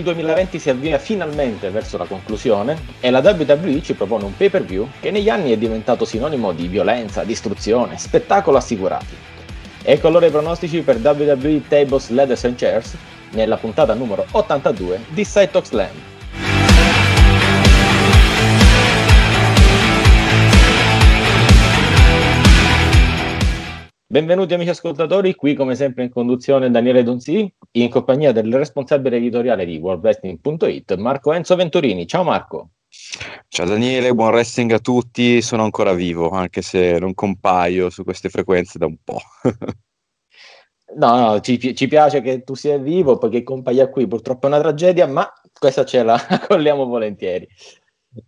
Il 2020 si avvia finalmente verso la conclusione e la WWE ci propone un pay-per-view che negli anni è diventato sinonimo di violenza, distruzione, spettacolo assicurati. Ecco allora i pronostici per WWE Tables, Ladders and Chairs nella puntata numero 82 di Side Talk Slam. Benvenuti amici ascoltatori, qui come sempre in conduzione Daniele Donzi, in compagnia del responsabile editoriale di worldwrestling.it, Marco Enzo Venturini. Ciao Marco. Ciao Daniele, buon wrestling a tutti, sono ancora vivo, anche se non compaio su queste frequenze da un po'. no, no, ci, ci, piace che tu sia vivo perché compaia qui, purtroppo è una tragedia, ma questa ce la colliamo volentieri.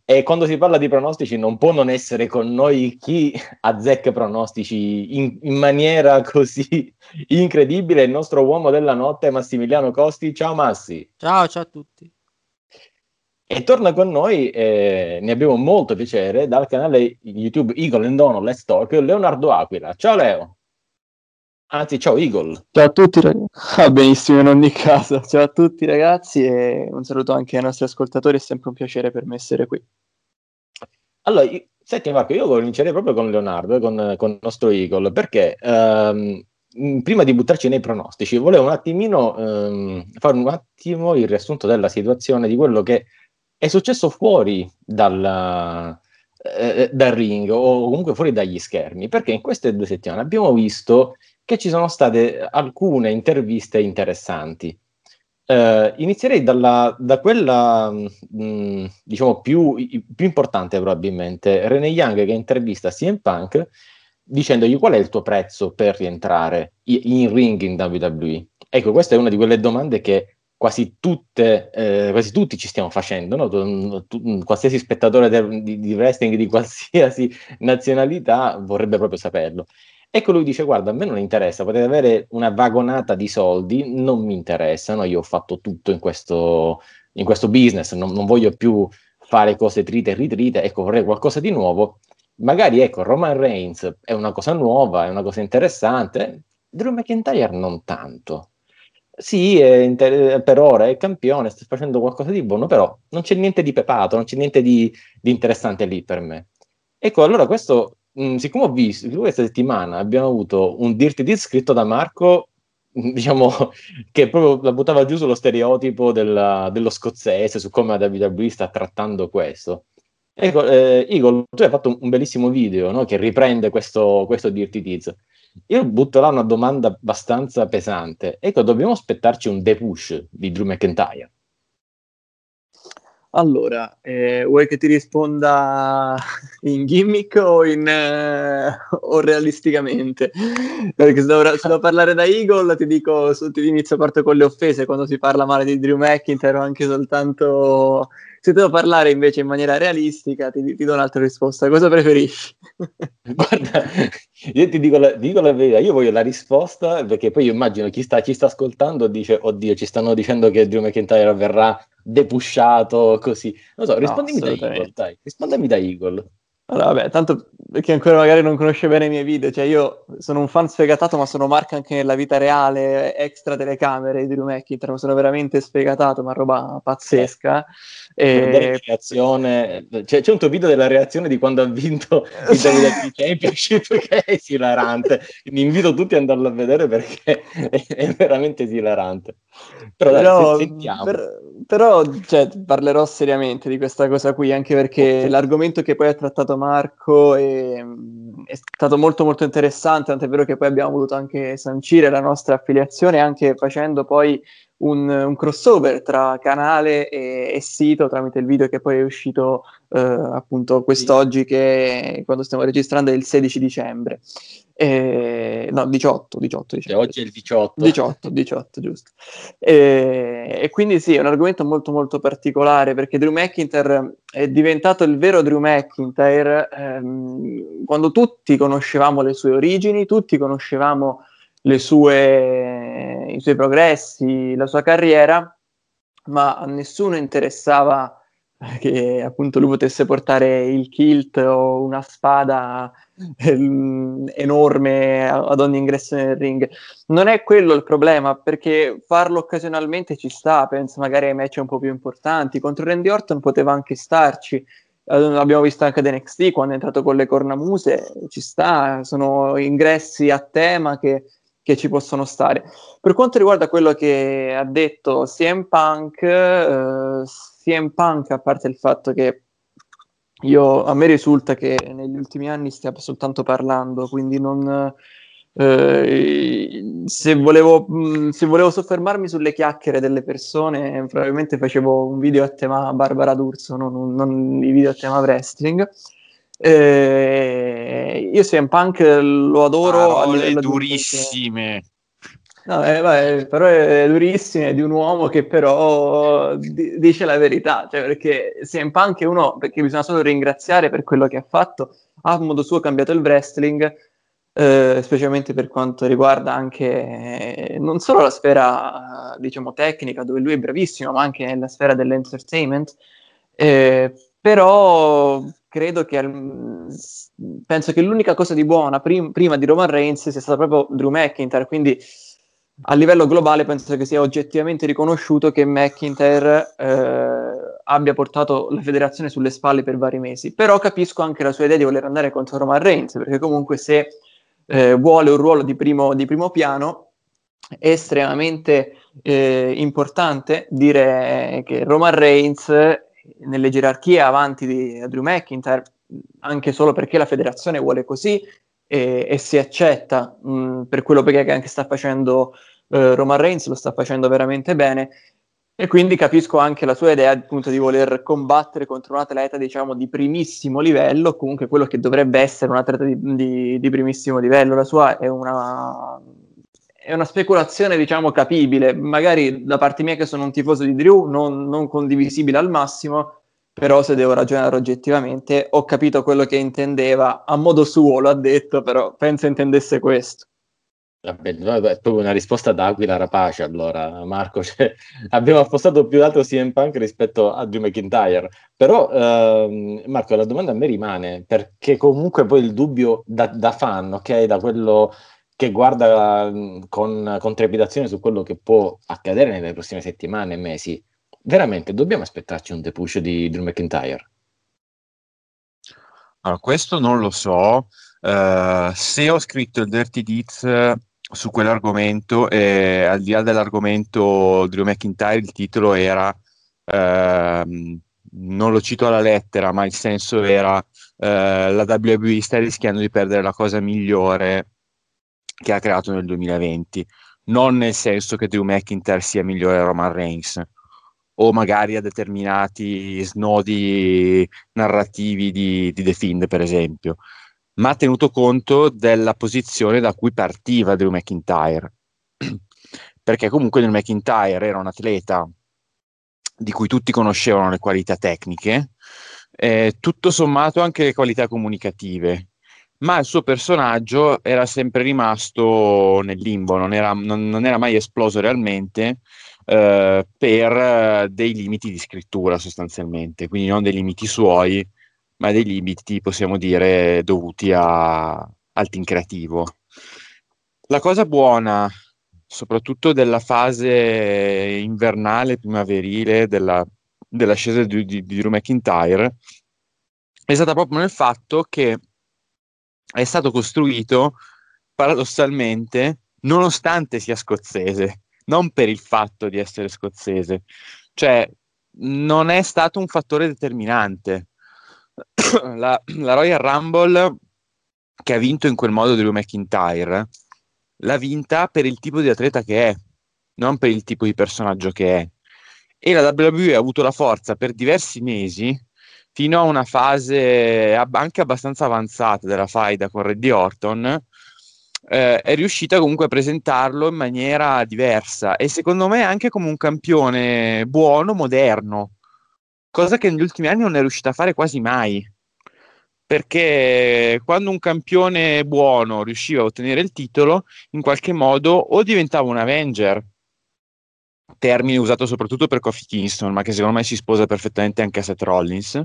E quando si parla di pronostici non può non essere con noi chi azzecca pronostici in, in, maniera così incredibile, il nostro uomo della notte Massimiliano Costi. Ciao Massi. Ciao, ciao a tutti. E torna con noi, eh, ne abbiamo molto piacere, dal canale YouTube Eagle and Dono Let's Talk, Leonardo Aquila. Ciao Leo. Anzi, ciao Eagle. Ciao a tutti, ragazzi. Ah, benissimo, in ogni caso. Ciao a tutti, ragazzi, e un saluto anche ai nostri ascoltatori. È sempre un piacere per me essere qui. Allora, senti, Marco, io comincerei proprio con Leonardo, con, con il nostro Eagle, perché um, prima di buttarci nei pronostici, volevo un attimino um, fare un attimo il riassunto della situazione di quello che è successo fuori dal, eh, dal ring o comunque fuori dagli schermi, perché in queste due settimane abbiamo visto che ci sono state alcune interviste interessanti. Uh, inizierei dalla, da quella, mh, mm, diciamo, più, più, importante probabilmente, Rene Young che intervista CM Punk dicendogli qual è il tuo prezzo per rientrare in ring in WWE. Ecco, questa è una di quelle domande che quasi, tutte, eh, quasi tutti ci stiamo facendo, no? tu, qualsiasi spettatore di, di wrestling di qualsiasi nazionalità vorrebbe proprio saperlo. Ecco, lui dice: Guarda, a me non interessa, potete avere una vagonata di soldi, non mi interessano. Io ho fatto tutto in questo, in questo business, non, non, voglio più fare cose trite e ritrite. Ecco, vorrei qualcosa di nuovo. Magari, ecco, Roman Reigns è una cosa nuova, è una cosa interessante. Drew McIntyre non tanto. Sì, inter- per ora è campione, sta facendo qualcosa di buono, però non c'è niente di pepato, non c'è niente di, di interessante lì per me. Ecco, allora questo mh, mm, siccome ho visto questa settimana abbiamo avuto un Dirty Deed scritto da Marco, diciamo che proprio la buttava giù sullo stereotipo della, dello scozzese, su come la WWE sta trattando questo. Ecco, eh, Igor, tu hai fatto un, bellissimo video no? che riprende questo, questo Dirty Deeds. Io butto là una domanda abbastanza pesante. Ecco, dobbiamo aspettarci un depush di Drew McIntyre? Allora, eh, vuoi che ti risponda in gimmick o, in, eh, o realisticamente? Perché se devo, se devo, parlare da Eagle ti dico, ti inizio parte con le offese quando si parla male di Drew McIntyre o anche soltanto... Se devo parlare invece in maniera realistica ti, ti do un'altra risposta. Cosa preferisci? Guarda, io ti dico la, dico la, verità, io voglio la risposta perché poi io immagino chi sta, chi sta ascoltando dice, oddio, ci stanno dicendo che Drew McIntyre verrà depusciato così. Non so, rispondimi no, da Eagle, dai, rispondimi da Eagle. Allora, vabbè, tanto perché ancora magari non conosce bene i miei video, cioè io sono un fan sfegatato, ma sono Mark anche nella vita reale, extra telecamere di Drew McIntyre, sono veramente sfegatato, ma roba pazzesca. Eh, e... reazione, c'è, c'è, un tuo video della reazione di quando ha vinto il WWE Championship che è esilarante. Vi invito tutti ad andarlo a vedere perché è, veramente esilarante. Però, però, dai, sentiamo. Per, però cioè, parlerò seriamente di questa cosa qui, anche perché l'argomento che poi ha trattato Marco è, è, stato molto molto interessante, tant'è vero che poi abbiamo voluto anche sancire la nostra affiliazione, anche facendo poi un, un crossover tra canale e, e, sito tramite il video che poi è uscito eh, appunto quest'oggi, che quando stiamo registrando è il 16 dicembre. Eh, no, 18, 18, 18. oggi è il 18. 18, 18, giusto. Eh, e quindi sì, è un argomento molto molto particolare perché Drew McIntyre è diventato il vero Drew McIntyre ehm, quando tutti conoscevamo le sue origini, tutti conoscevamo sue, i suoi progressi, la sua carriera, ma a nessuno interessava che appunto lui potesse portare il kilt o una spada enorme ad ogni ingresso nel ring. Non è quello il problema, perché farlo occasionalmente ci sta, penso magari ai match un po' più importanti. Contro Randy Orton poteva anche starci. L'abbiamo visto anche ad NXT quando è entrato con le cornamuse, ci sta, sono ingressi a tema che, che ci possono stare. Per quanto riguarda quello che ha detto CM Punk, eh, CM Punk, a parte il fatto che io, a me risulta che negli ultimi anni stia soltanto parlando, quindi non, eh, se, volevo, mh, se, volevo, soffermarmi sulle chiacchiere delle persone, probabilmente facevo un video a tema Barbara D'Urso, non, non i video a tema wrestling. Eh, io CM Punk lo adoro. Parole durissime. No, eh, beh, però è durissimo, è di un uomo che però d- dice la verità, cioè perché CM Punk è uno perché bisogna solo ringraziare per quello che ha fatto, ha a modo suo cambiato il wrestling, eh, specialmente per quanto riguarda anche eh, non solo la sfera diciamo tecnica dove lui è bravissimo, ma anche nella sfera dell'entertainment, eh, però credo che penso che l'unica cosa di buona prim- prima di Roman Reigns sia stata proprio Drew McIntyre, quindi a livello globale penso che sia oggettivamente riconosciuto che McIntyre eh, abbia portato la federazione sulle spalle per vari mesi, però capisco anche la sua idea di voler andare contro Roman Reigns, perché comunque se eh, vuole un ruolo di primo, di primo piano è estremamente eh, importante dire che Roman Reigns nelle gerarchie avanti di Drew McIntyre, anche solo perché la federazione vuole così e, e si accetta mh, per quello che anche sta facendo eh, Roman Reigns lo sta facendo veramente bene. E quindi capisco anche la sua idea appunto di voler combattere contro un atleta diciamo di primissimo livello, comunque quello che dovrebbe essere un atleta di, di, di primissimo livello, la sua è una, è una speculazione diciamo capibile, magari da parte mia che sono un tifoso di Drew non, non condivisibile al massimo, però se devo ragionare oggettivamente ho capito quello che intendeva, a modo suo lo ha detto, però penso intendesse questo. Vabbè, è proprio una risposta da Aquila Rapace allora, Marco. Cioè, abbiamo appostato più l'altro CM Punk rispetto a Drew McIntyre. Però, ehm, Marco, la domanda a me rimane, perché comunque poi il dubbio da, da fan, ok, da quello che guarda con, con trepidazione su quello che può accadere nelle prossime settimane e mesi, veramente dobbiamo aspettarci un depush di Drew McIntyre? Allora, questo non lo so. Uh, se ho scritto il Dirty Deeds su quell'argomento e al di là dell'argomento Drew McIntyre il titolo era uh, non lo cito alla lettera ma il senso era uh, la WWE sta rischiando di perdere la cosa migliore che ha creato nel 2020 non nel senso che Drew McIntyre sia migliore di Roman Reigns o magari a determinati snodi narrativi di, di The Fiend per esempio ma tenuto conto della posizione da cui partiva Drew McIntyre. Perché comunque Drew McIntyre era un atleta di cui tutti conoscevano le qualità tecniche, eh, tutto sommato anche le qualità comunicative, ma il suo personaggio era sempre rimasto nel limbo, non era, non, non era mai esploso realmente eh, per eh, dei limiti di scrittura sostanzialmente, quindi non dei limiti suoi, ma dei limiti, possiamo dire, dovuti a, al team creativo. La cosa buona, soprattutto della fase invernale, primaverile, della, dell'ascesa di, di, di Drew McIntyre, è stata proprio nel fatto che è stato costruito paradossalmente nonostante sia scozzese, non per il fatto di essere scozzese, cioè non è stato un fattore determinante la, la, Royal Rumble che ha vinto in quel modo Drew McIntyre l'ha vinta per il tipo di atleta che è, non per il tipo di personaggio che è. E la WWE ha avuto la forza per diversi mesi, fino a una fase anche abbastanza avanzata della faida con Reddy Orton, eh, è riuscita comunque a presentarlo in maniera diversa e secondo me anche come un campione buono, moderno cosa che negli ultimi anni non è riuscita a fare quasi mai. Perché quando un campione buono riusciva a ottenere il titolo, in qualche modo o diventava un Avenger, termine usato soprattutto per Kofi Kingston, ma che secondo me si sposa perfettamente anche a Seth Rollins.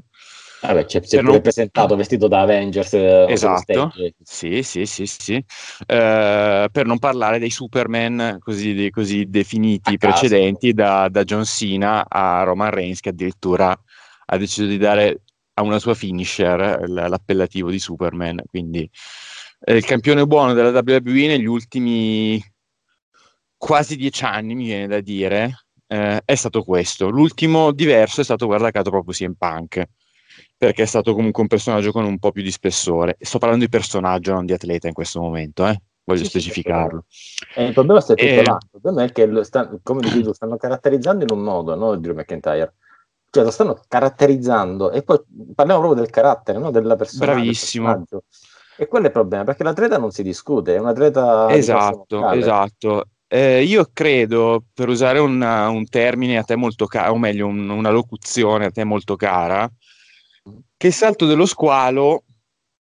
Vabbè, c'è, c'è non... presentato vestito da Avengers. Eh, esatto, sì, sì, sì, sì. Uh, per non parlare dei Superman così, così definiti precedenti da, da, John Cena a Roman Reigns che addirittura ha deciso di dare a una sua finisher l'appellativo di Superman, quindi eh, il campione buono della WWE negli ultimi quasi dieci anni, mi viene da dire, eh, è stato questo. L'ultimo diverso è stato, guarda caso, proprio CM Punk, perché è stato comunque un personaggio con un po' più di spessore. Sto parlando di personaggio, non di atleta in questo momento, eh? voglio sì, specificarlo. Sì, eh, il problema è tutto e... là. Il problema è che, lo sta, come dici tu, stanno caratterizzando in un modo, no, Drew McIntyre. Cioè, lo stanno caratterizzando e poi parliamo proprio del carattere, no? della persona. Bravissimo. E quello è il problema, perché l'atleta non si discute, è un atleta... Esatto, esatto. Eh, io credo, per usare una, un termine a te molto caro, o meglio un, una locuzione a te molto cara, che il salto dello squalo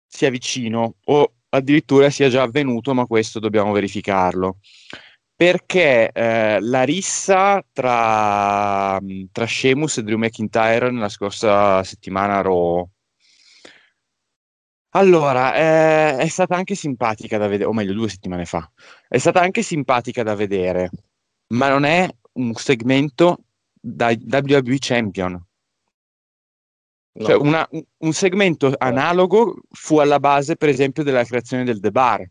sia vicino o addirittura sia già avvenuto, ma questo dobbiamo verificarlo. Perché eh, la rissa tra, tra Sheamus e Drew McIntyre nella scorsa settimana a Raw allora, eh, è stata anche simpatica da vedere, o meglio, due settimane fa. È stata anche simpatica da vedere, ma non è un segmento da WWE Champion. No. Cioè una, un segmento analogo fu alla base, per esempio, della creazione del The Bar.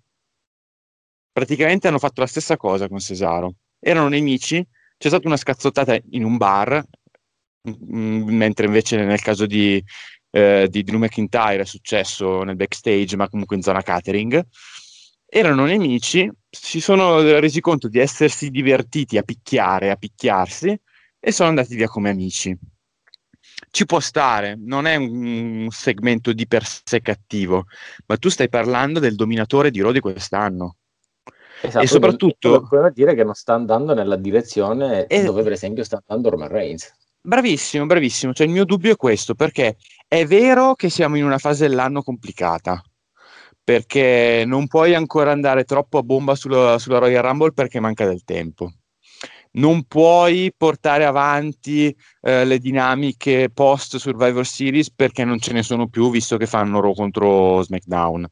Praticamente hanno fatto la stessa cosa con Cesaro. Erano nemici, c'è stata una scazzottata in un bar, m- mentre invece nel caso di, eh, di Drew McIntyre è successo nel backstage, ma comunque in zona catering. Erano nemici, si sono resi conto di essersi divertiti a picchiare, a picchiarsi e sono andati via come amici. Ci può stare, non è un segmento di per sé cattivo, ma tu stai parlando del dominatore di Rodi quest'anno. Esatto, e soprattutto vuol dire che non sta andando nella direzione es- dove per esempio sta andando Roman Reigns. Bravissimo, bravissimo. Cioè, il mio dubbio è questo, perché è vero che siamo in una fase dell'anno complicata, perché non puoi ancora andare troppo a bomba sulla, sulla Royal Rumble perché manca del tempo. Non puoi portare avanti eh, le dinamiche post Survivor Series perché non ce ne sono più, visto che fanno Raw contro SmackDown.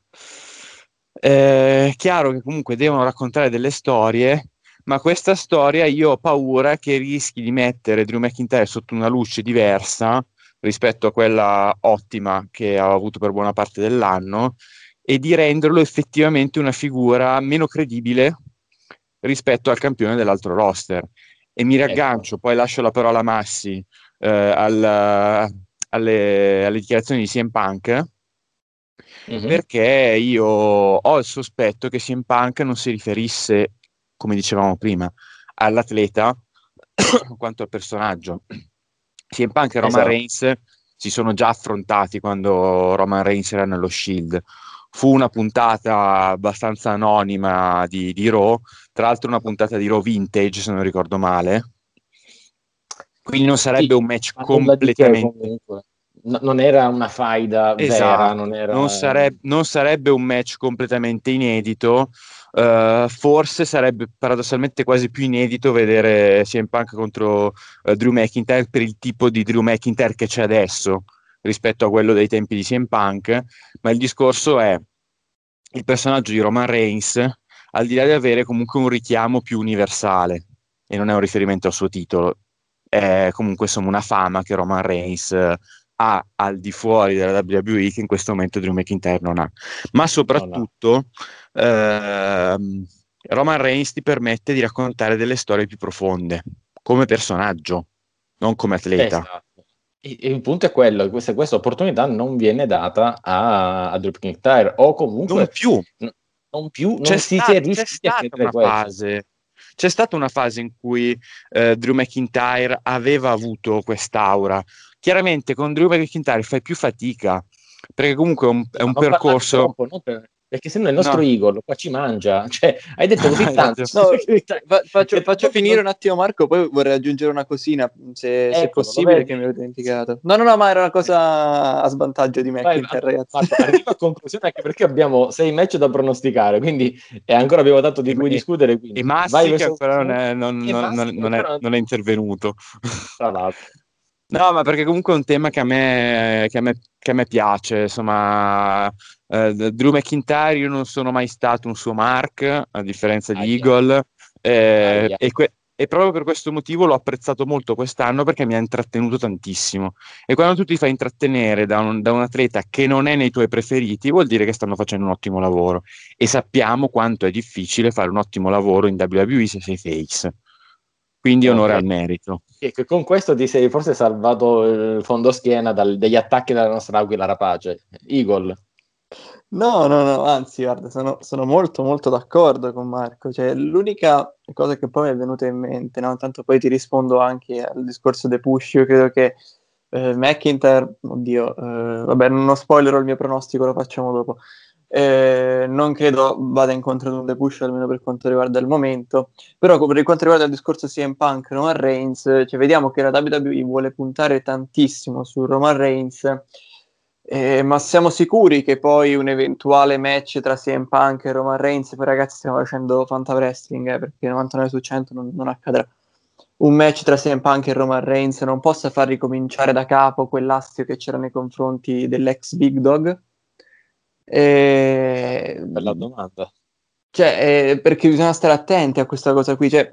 È chiaro che comunque devono raccontare delle storie, ma questa storia io ho paura che rischi di mettere Drew McIntyre sotto una luce diversa rispetto a quella ottima che ha avuto per buona parte dell'anno e di renderlo effettivamente una figura meno credibile rispetto al campione dell'altro roster. E mi ecco. raggancio, ecco. poi lascio la parola a Massi eh, al, alle, alle, dichiarazioni di CM Punk. Mm-hmm. Perché io ho il sospetto che CM Punk non si riferisse, come dicevamo prima, all'atleta quanto al personaggio. CM Punk e Roman esatto. Reigns si sono già affrontati quando Roman Reigns era nello Shield. Fu una puntata abbastanza anonima di, di Raw, tra l'altro una puntata di Raw vintage, se non ricordo male. Quindi non sarebbe sì, un match completamente... No, non era una faida esatto. vera, non, era... non, sareb- non, sarebbe un match completamente inedito, Uh, forse sarebbe paradossalmente quasi più inedito vedere CM Punk contro uh, Drew McIntyre per il tipo di Drew McIntyre che c'è adesso rispetto a quello dei tempi di CM Punk, ma il discorso è il personaggio di Roman Reigns, al di là di avere comunque un richiamo più universale, e non è un riferimento al suo titolo, è comunque insomma una fama che Roman Reigns ha al di fuori della WWE che in questo momento Drew McIntyre non ha. Ma soprattutto no, no. Ehm, Roman Reigns ti permette di raccontare delle storie più profonde come personaggio, non come atleta. Esatto. E, il punto è quello, questa, questa opportunità non viene data a, a Drew McIntyre o comunque... Non più. N- non più, non c'è si, sta, si c'è stata una questo. fase c'è stata una fase in cui eh, Drew McIntyre aveva avuto quest'aura Chiaramente con Drew McIntyre fai più fatica, perché comunque è un, è un percorso... Troppo, non, per, perché se no il nostro no. Eagle qua ci mangia. Cioè, hai detto così tanto. no, fa- faccio, faccio finire un attimo, Marco. Poi vorrei aggiungere una cosina, se, ecco, se è possibile, che mi ho dimenticato. No, no, no, ma era una cosa a svantaggio di me. ragazzi. arrivo a conclusione anche perché abbiamo sei match da pronosticare, quindi e ancora abbiamo tanto di cui discutere. Quindi. E Massi che però non è, non, non, non, è, non è intervenuto. Tra l'altro. No, ma perché comunque è un tema che a me, che a me, che a me piace, insomma, eh, Drew McIntyre io non sono mai stato un suo mark, a differenza di Aia. Eagle, eh, e, que- e, proprio per questo motivo l'ho apprezzato molto quest'anno perché mi ha intrattenuto tantissimo. E quando tu ti fai intrattenere da un, da un atleta che non è nei tuoi preferiti, vuol dire che stanno facendo un ottimo lavoro. E sappiamo quanto è difficile fare un ottimo lavoro in WWE se sei face. Quindi onore okay. al merito. E con questo ti sei forse salvato il fondo schiena dal, degli attacchi della nostra Aquila Rapace. Eagle. No, no, no, anzi, guarda, sono, sono, molto, molto d'accordo con Marco. Cioè, l'unica cosa che poi mi è venuta in mente, no? Intanto poi ti rispondo anche al discorso dei push. Io credo che eh, McIntyre, oddio, eh, vabbè, non spoilerò il mio pronostico, lo facciamo dopo. Eh, non credo vada incontro ad un depush almeno per quanto riguarda il momento però per quanto riguarda il discorso CM Punk Roman Reigns cioè vediamo che la WWE vuole puntare tantissimo su Roman Reigns eh, ma siamo sicuri che poi un eventuale match tra CM Punk e Roman Reigns poi ragazzi stiamo facendo Fanta Wrestling eh, perché 99 su 100 non, non accadrà un match tra CM Punk e Roman Reigns non possa far ricominciare da capo quell'astio che c'era nei confronti dell'ex Big Dog eh, Bella domanda. Cioè, eh, perché bisogna stare attenti a questa cosa qui. Cioè,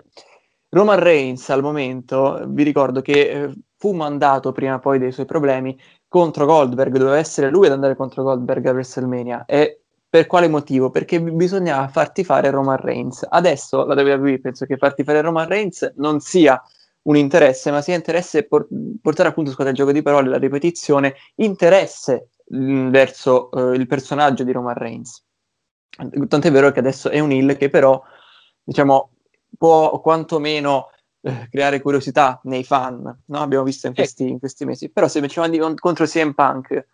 Roman Reigns al momento, vi ricordo che eh, fu mandato prima poi dei suoi problemi contro Goldberg, doveva essere lui ad andare contro Goldberg a WrestleMania. E per quale motivo? Perché bisognava farti fare Roman Reigns. Adesso la WWE penso che farti fare Roman Reigns non sia un interesse, ma sia interesse por- portare appunto, scusate il gioco di parole, la ripetizione, interesse Mm, verso uh, il personaggio di Roman Reigns. Tant'è vero che adesso è un Hill che però, diciamo, può quantomeno eh, creare curiosità nei fan, no? abbiamo visto in questi, in questi, mesi. Però se ci mandi contro CM Punk,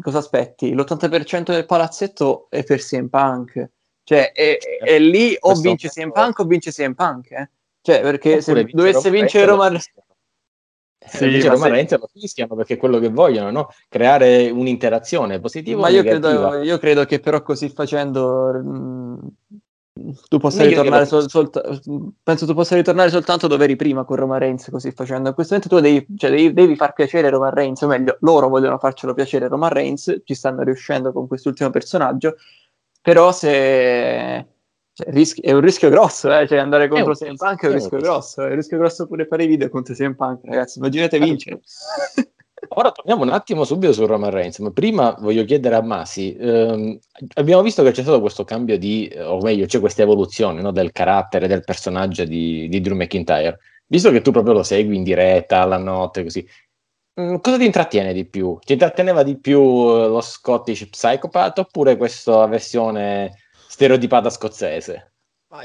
cosa aspetti? L'80% del palazzetto è per CM Punk. Cioè, è, è lì o vince CM Punk o vince CM Punk, eh? Cioè, perché se dovesse vincere Roman Reigns sì, invece Roma se... lo fischiano perché è quello che vogliono, no? creare un'interazione positiva. Ma io credo, io credo, che però così facendo mh, mm, tu possa Meglio ritornare sol- sol- penso tu possa ritornare soltanto dove eri prima con Roma Reigns così facendo. In questo momento tu devi, cioè, devi, devi far piacere Roman Reigns, o meglio, loro vogliono farcelo piacere Roman Reigns, ci stanno riuscendo con quest'ultimo personaggio, però se cioè, rischi- è un rischio grosso, eh? cioè, andare contro CM Punk è un rischio grosso, è un rischio grosso pure fare i video contro CM Punk, ragazzi, immaginate vincere. Ora torniamo un attimo subito su Roman Reigns, ma prima voglio chiedere a Masi, ehm, abbiamo visto che c'è stato questo cambio di, o meglio, c'è questa evoluzione no, del carattere, del personaggio di, di, Drew McIntyre. Visto che tu proprio lo segui in diretta, alla notte, così, mh, mm, cosa ti intrattiene di più? Ti intratteneva di più eh, lo Scottish Psychopath oppure questa versione stereotipata scozzese.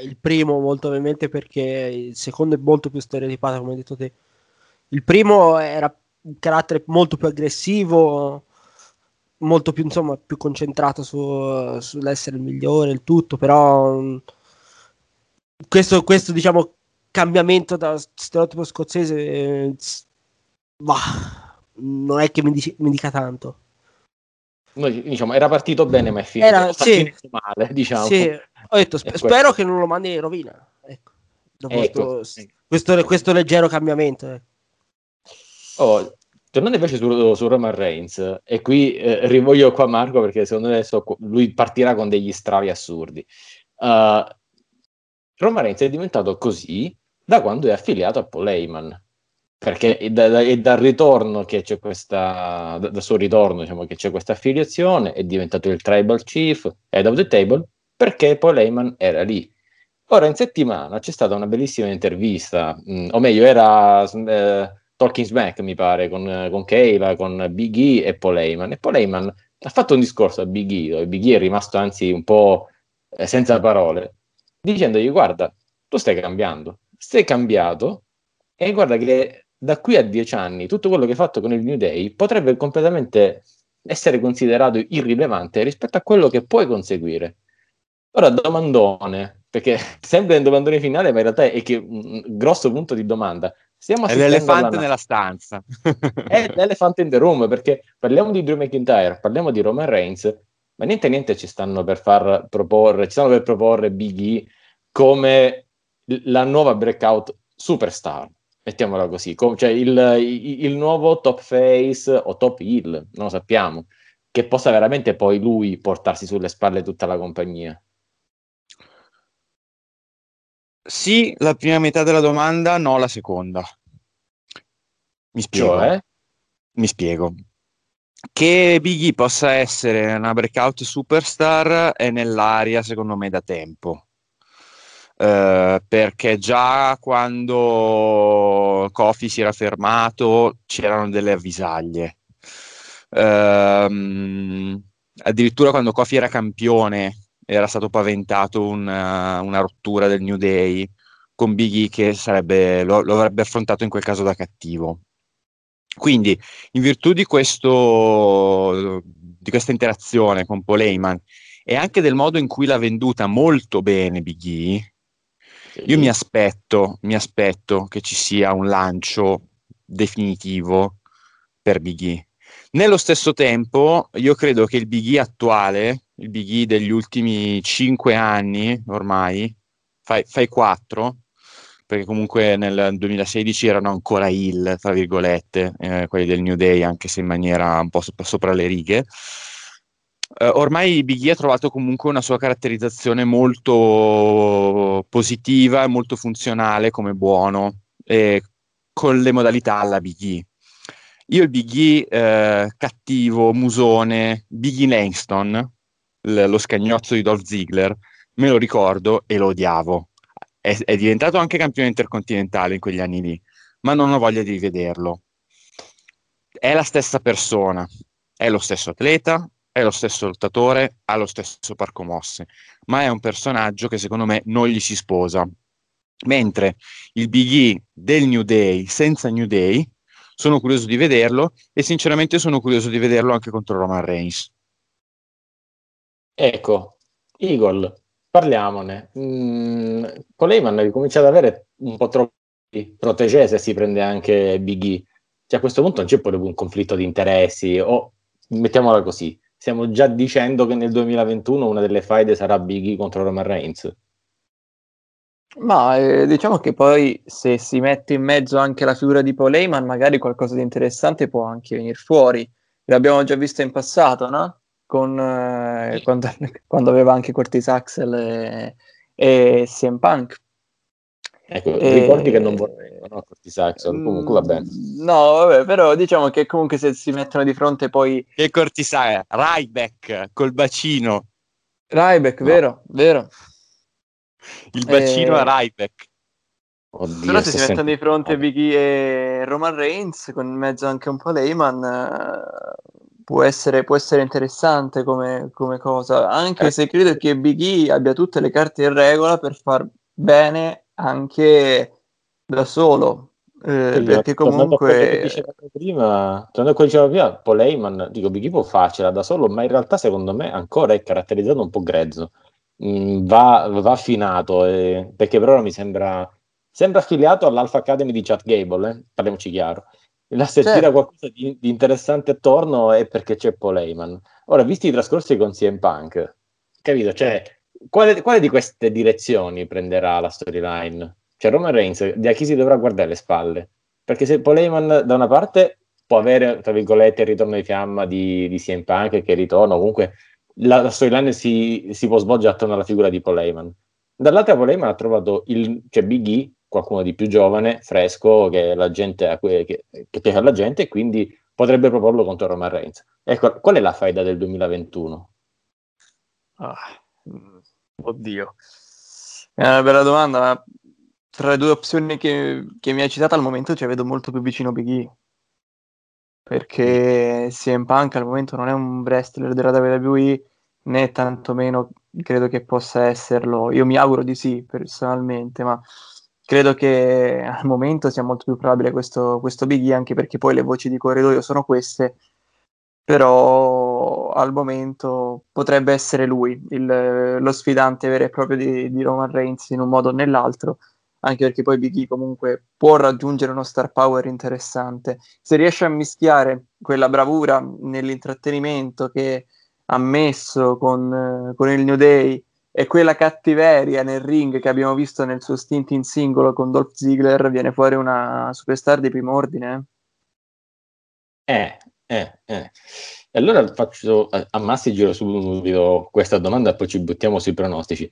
il primo molto ovviamente perché il secondo è molto più stereotipato come hai detto te. Il primo era un carattere molto più aggressivo, molto più, insomma, più concentrato su, sull'essere il migliore, il tutto, però mm, questo, questo diciamo cambiamento da stereotipo scozzese eh, bah, non è che mi, dici, mi dica tanto noi diciamo era partito bene ma è finito, era, sì, male diciamo sì. ho detto sp- spero che non lo mandi in rovina ecco, ecco. Questo, questo, questo, leggero cambiamento ecco. Oh, tornando invece su, su, Roman Reigns e qui eh, rivoglio qua Marco perché secondo me adesso lui partirà con degli stravi assurdi uh, Roman Reigns è diventato così da quando è affiliato a Paul Heyman perché è, da, è, dal ritorno che c'è questa, dal suo ritorno diciamo che c'è questa affiliazione, è diventato il tribal chief, head of the table, perché poi Lehman era lì. Ora in settimana c'è stata una bellissima intervista, mh, mm, o meglio era eh, Talking Smack mi pare, con, con Kayla, con Big E e Paul Heyman. E Paul Heyman ha fatto un discorso a Big E, dove Big E è rimasto anzi un po' eh, senza parole, dicendogli guarda, tu stai cambiando, stai cambiato e guarda che da qui a dieci anni tutto quello che hai fatto con il New Day potrebbe completamente essere considerato irrilevante rispetto a quello che puoi conseguire. Ora, domandone, perché sempre nel domandone finale, ma in realtà è che un grosso punto di domanda. Stiamo è l'elefante nella stanza. è l'elefante in the room, perché parliamo di Drew McIntyre, parliamo di Roman Reigns, ma niente niente ci stanno per far proporre, ci stanno per proporre Big E come la nuova breakout superstar, mettiamola così, cioè il, il, nuovo top face o top heel, non lo sappiamo, che possa veramente poi lui portarsi sulle spalle tutta la compagnia. Sì, la prima metà della domanda, no la seconda. Mi spiego. Cioè? Mi spiego. Che Biggie possa essere una breakout superstar è nell'aria, secondo me, da tempo. Uh, perché già quando Kofi si era fermato c'erano delle avvisaglie. Uh, addirittura quando Kofi era campione era stato paventato una, una rottura del New Day con Biggie che sarebbe, lo, lo, avrebbe affrontato in quel caso da cattivo. Quindi, in virtù di, questo, di questa interazione con Paul Heyman e anche del modo in cui l'ha venduta molto bene Biggie, sì. io mi aspetto, mi aspetto che ci sia un lancio definitivo per Biggie. Nello stesso tempo, io credo che il Biggie attuale il Big E degli ultimi 5 anni ormai, fai, fai 4, perché comunque nel 2016 erano ancora il, tra virgolette, eh, quelli del New Day, anche se in maniera un po' sopra, sopra le righe. Uh, ormai Big E ha trovato comunque una sua caratterizzazione molto positiva e molto funzionale come buono, e con le modalità alla Big E. Io il Big E eh, cattivo, musone, Biggie Langston, l- lo scagnozzo di Dolph Ziggler, me lo ricordo e lo odiavo. È, è, diventato anche campione intercontinentale in quegli anni lì, ma non ho voglia di rivederlo. È la stessa persona, è lo stesso atleta, è lo stesso lottatore, ha lo stesso parco mosse, ma è un personaggio che secondo me non gli si sposa. Mentre il Big E del New Day senza New Day, sono curioso di vederlo e sinceramente sono curioso di vederlo anche contro Roman Reigns. Ecco, Eagle, parliamone. Mm, Coleman ricomincia ad avere un po' troppi protégé se si prende anche Big E. Cioè, a questo punto non c'è poi un conflitto di interessi, o mettiamola così, stiamo già dicendo che nel 2021 una delle faide sarà Big E contro Roman Reigns. Ma eh, diciamo che poi se si mette in mezzo anche la figura di Paul Heyman, magari qualcosa di interessante può anche venire fuori. L'abbiamo già visto in passato, no? Con, eh, quando, quando, aveva anche Curtis Axel e, e CM Punk. Ecco, e, ricordi che non vorrei, no? Curtis Axel, comunque va bene. No, vabbè, però diciamo che comunque se si mettono di fronte poi... Che Curtis Axel, Ryback col bacino. Ryback, no. vero, vero. Il bacino e... a Ryback. Oddio, Però se si mettono di fronte Vicky e Roman Reigns, con in mezzo anche un po' Leyman, può essere, può essere interessante come, come, cosa, anche eh. se credo che Big E abbia tutte le carte in regola per far bene anche da solo. Eh, perché comunque prima, tornando a quello che diceva prima, Paul Heyman, dico Big E può farcela da solo, ma in realtà secondo me ancora è caratterizzato un po' grezzo. Mm, va, va, affinato eh, perché per ora mi sembra, sembra affiliato all'Alpha Academy di Chad Gable, eh? parliamoci chiaro la se certo. tira qualcosa di, di, interessante attorno è perché c'è Paul Heyman. Ora, visti i trascorsi con CM Punk, capito? Cioè, quale, quale di queste direzioni prenderà la storyline? Cioè, Roman Reigns, da chi si dovrà guardare le spalle? Perché se Paul Heyman da una parte può avere, tra virgolette, il ritorno di fiamma di, di CM Punk che ritorna, comunque la, la storyline si, si, può svolgere attorno alla figura di Paul Heyman. Dall'altra Paul Heyman ha trovato il, cioè Big E qualcuno di più giovane, fresco, che, la gente, che, che piace alla gente e quindi potrebbe proporlo contro Roman Reigns. Ecco, qual è la faida del 2021? Ah, mm, oddio, è una bella domanda, ma tra le due opzioni che, che mi hai citato al momento ci vedo molto più vicino Big E. Perché CM Punk al momento non è un wrestler della WWE, né tantomeno credo che possa esserlo. Io mi auguro di sì, personalmente, ma credo che al momento sia molto più probabile questo, questo Big E, anche perché poi le voci di corridoio sono queste, però al momento potrebbe essere lui il, lo sfidante vero e proprio di, di, Roman Reigns in un modo o nell'altro, anche perché poi Big E comunque può raggiungere uno star power interessante. Se riesce a mischiare quella bravura nell'intrattenimento che ha messo con, con il New Day e quella cattiveria nel ring che abbiamo visto nel suo stint in singolo con Dolph Ziggler, viene fuori una superstar di primo ordine. Eh, eh, eh. E allora faccio a Massi giro subito questa domanda e poi ci buttiamo sui pronostici.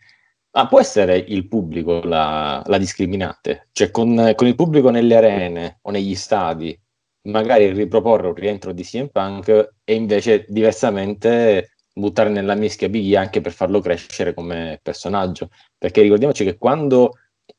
Ma può essere il pubblico la, la discriminante? Cioè con, con, il pubblico nelle arene o negli stadi magari riproporre un rientro di CM Punk e invece diversamente buttare nella mischia Biggie anche per farlo crescere come personaggio. Perché ricordiamoci che quando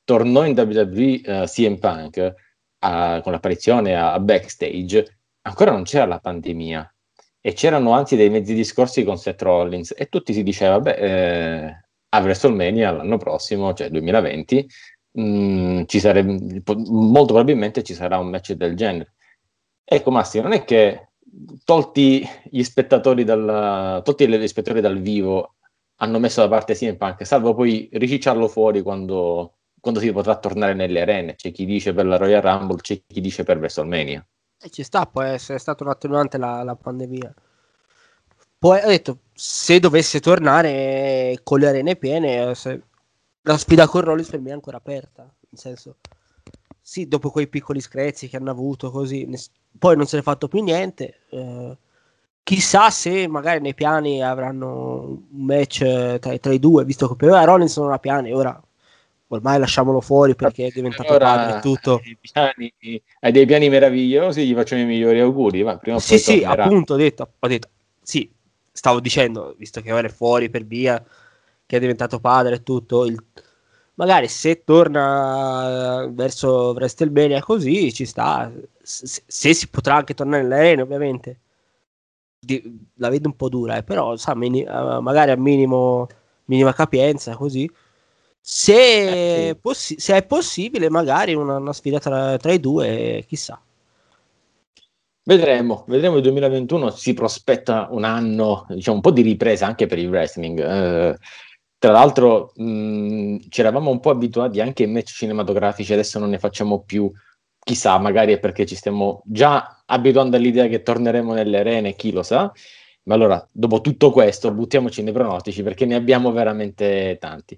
tornò in WWE uh, CM Punk uh, con l'apparizione a, a backstage ancora non c'era la pandemia e c'erano anzi dei mezzi discorsi con Seth Rollins e tutti si diceva, beh, eh, a WrestleMania l'anno prossimo, cioè 2020, mh, mm, ci sarebbe, molto probabilmente ci sarà un match del genere. Ecco Massi, non è che tolti gli spettatori dal, tolti gli spettatori dal vivo hanno messo da parte CM Punk, salvo poi ricicciarlo fuori quando, quando si potrà tornare nelle arene. C'è chi dice per la Royal Rumble, c'è chi dice per WrestleMania. E ci sta, può essere stato un attenuante la, la pandemia. Poi ho detto, se dovesse tornare con le arene piene, se... la sfida con Rollins per me è ancora aperta. Nel senso, sì, dopo quei piccoli screzi che hanno avuto, così, ne... poi non se ne è fatto più niente. Eh, chissà se magari nei piani avranno un match tra, tra i due, visto che per ora Rollins non ha piani, ora ormai lasciamolo fuori perché è diventato allora, padre e tutto. Piani, hai dei piani meravigliosi, gli facciamo i migliori auguri. Ma prima sì, sì, tornerà. appunto, ho detto, ho detto, sì, stavo dicendo, visto che ora è fuori per via, che è diventato padre e tutto, il, magari se torna verso WrestleMania così ci sta, se, se si potrà anche tornare nell'arena ovviamente. Di, la vedo un po' dura, eh, però sa, mini, uh, magari al minimo minima capienza così se, eh, possi- se è possibile, magari una, una sfida tra, tra, i due, chissà. Vedremo, vedremo il 2021 si prospetta un anno, diciamo, un po' di ripresa anche per il wrestling. Eh, tra l'altro ci eravamo un po' abituati anche ai match cinematografici, adesso non ne facciamo più. Chissà, magari è perché ci stiamo già abituando all'idea che torneremo nelle arene, chi lo sa. Ma allora, dopo tutto questo, buttiamoci nei pronostici perché ne abbiamo veramente tanti.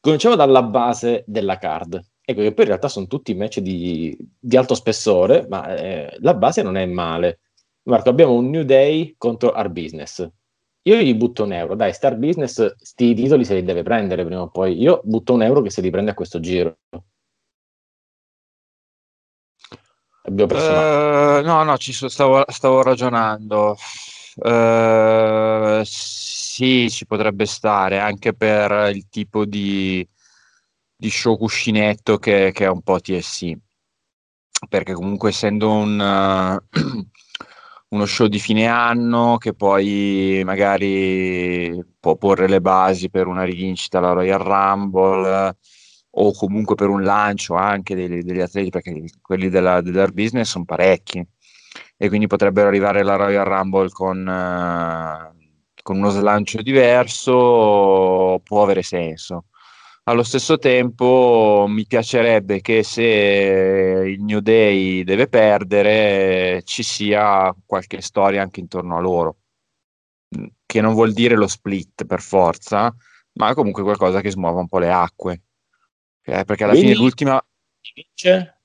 Cominciamo dalla base della card. Ecco che poi in realtà sono tutti match di, di alto spessore, ma eh, la base non è male. Marco, abbiamo un New Day contro Our Business. Io gli butto un euro, dai, Star Business, sti titoli se li deve prendere prima o poi. Io butto un euro che se li prende a questo giro. Uh, no, no, ci so, stavo, stavo ragionando. Uh, sì, ci potrebbe stare anche per il tipo di, di show cuscinetto che, che, è un po' TSC. Perché comunque essendo un, uh, uno show di fine anno che poi magari può porre le basi per una rivincita alla Royal Rumble o comunque per un lancio anche degli, degli atleti, perché quelli della, della business sono parecchi e quindi potrebbero arrivare alla Royal Rumble con... Uh, con uno slancio diverso può avere senso. Allo stesso tempo mi piacerebbe che se il New Day deve perdere ci sia qualche storia anche intorno a loro, che non vuol dire lo split per forza, ma comunque qualcosa che smuova un po' le acque. Eh, perché alla Quindi, fine l'ultima... Vince?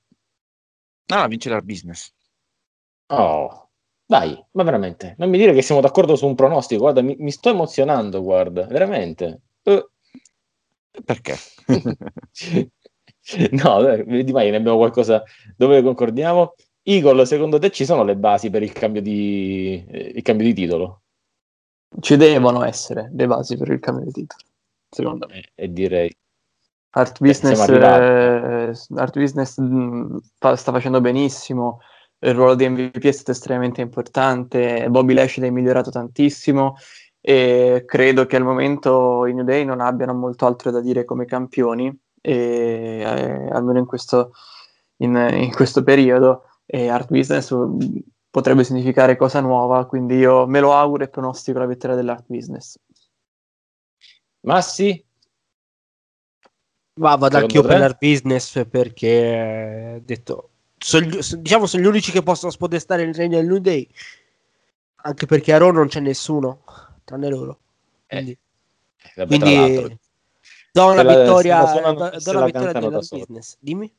No, vince la business. Oh, dai, ma veramente, non mi dire che siamo d'accordo su un pronostico, guarda, mi, mi sto emozionando, guarda, veramente. Uh. Perché? no, vedi mai, ne abbiamo qualcosa dove concordiamo. Eagle, secondo te ci sono le basi per il cambio di, eh, il cambio di titolo? Ci devono essere le basi per il cambio di titolo, secondo me. E, e direi. Art Business, eh, Art Business mh, mm, sta facendo benissimo il ruolo di MVP è stato estremamente importante, Bobby Lashley è migliorato tantissimo e credo che al momento i New Day non abbiano molto altro da dire come campioni, e, eh, almeno in questo, in, in questo periodo. E Art Business potrebbe significare cosa nuova, quindi io me lo auguro e pronostico la vittoria dell'Art Business. Massi? Ma vado anch'io per l'Art Business perché detto, sono, diciamo sono gli unici che possono spodestare il regno del New Day, anche perché a Raw non c'è nessuno, tranne loro. Quindi, eh, vabbè, quindi do una vittoria, do, do una vittoria dell'Art Business. Dimmi.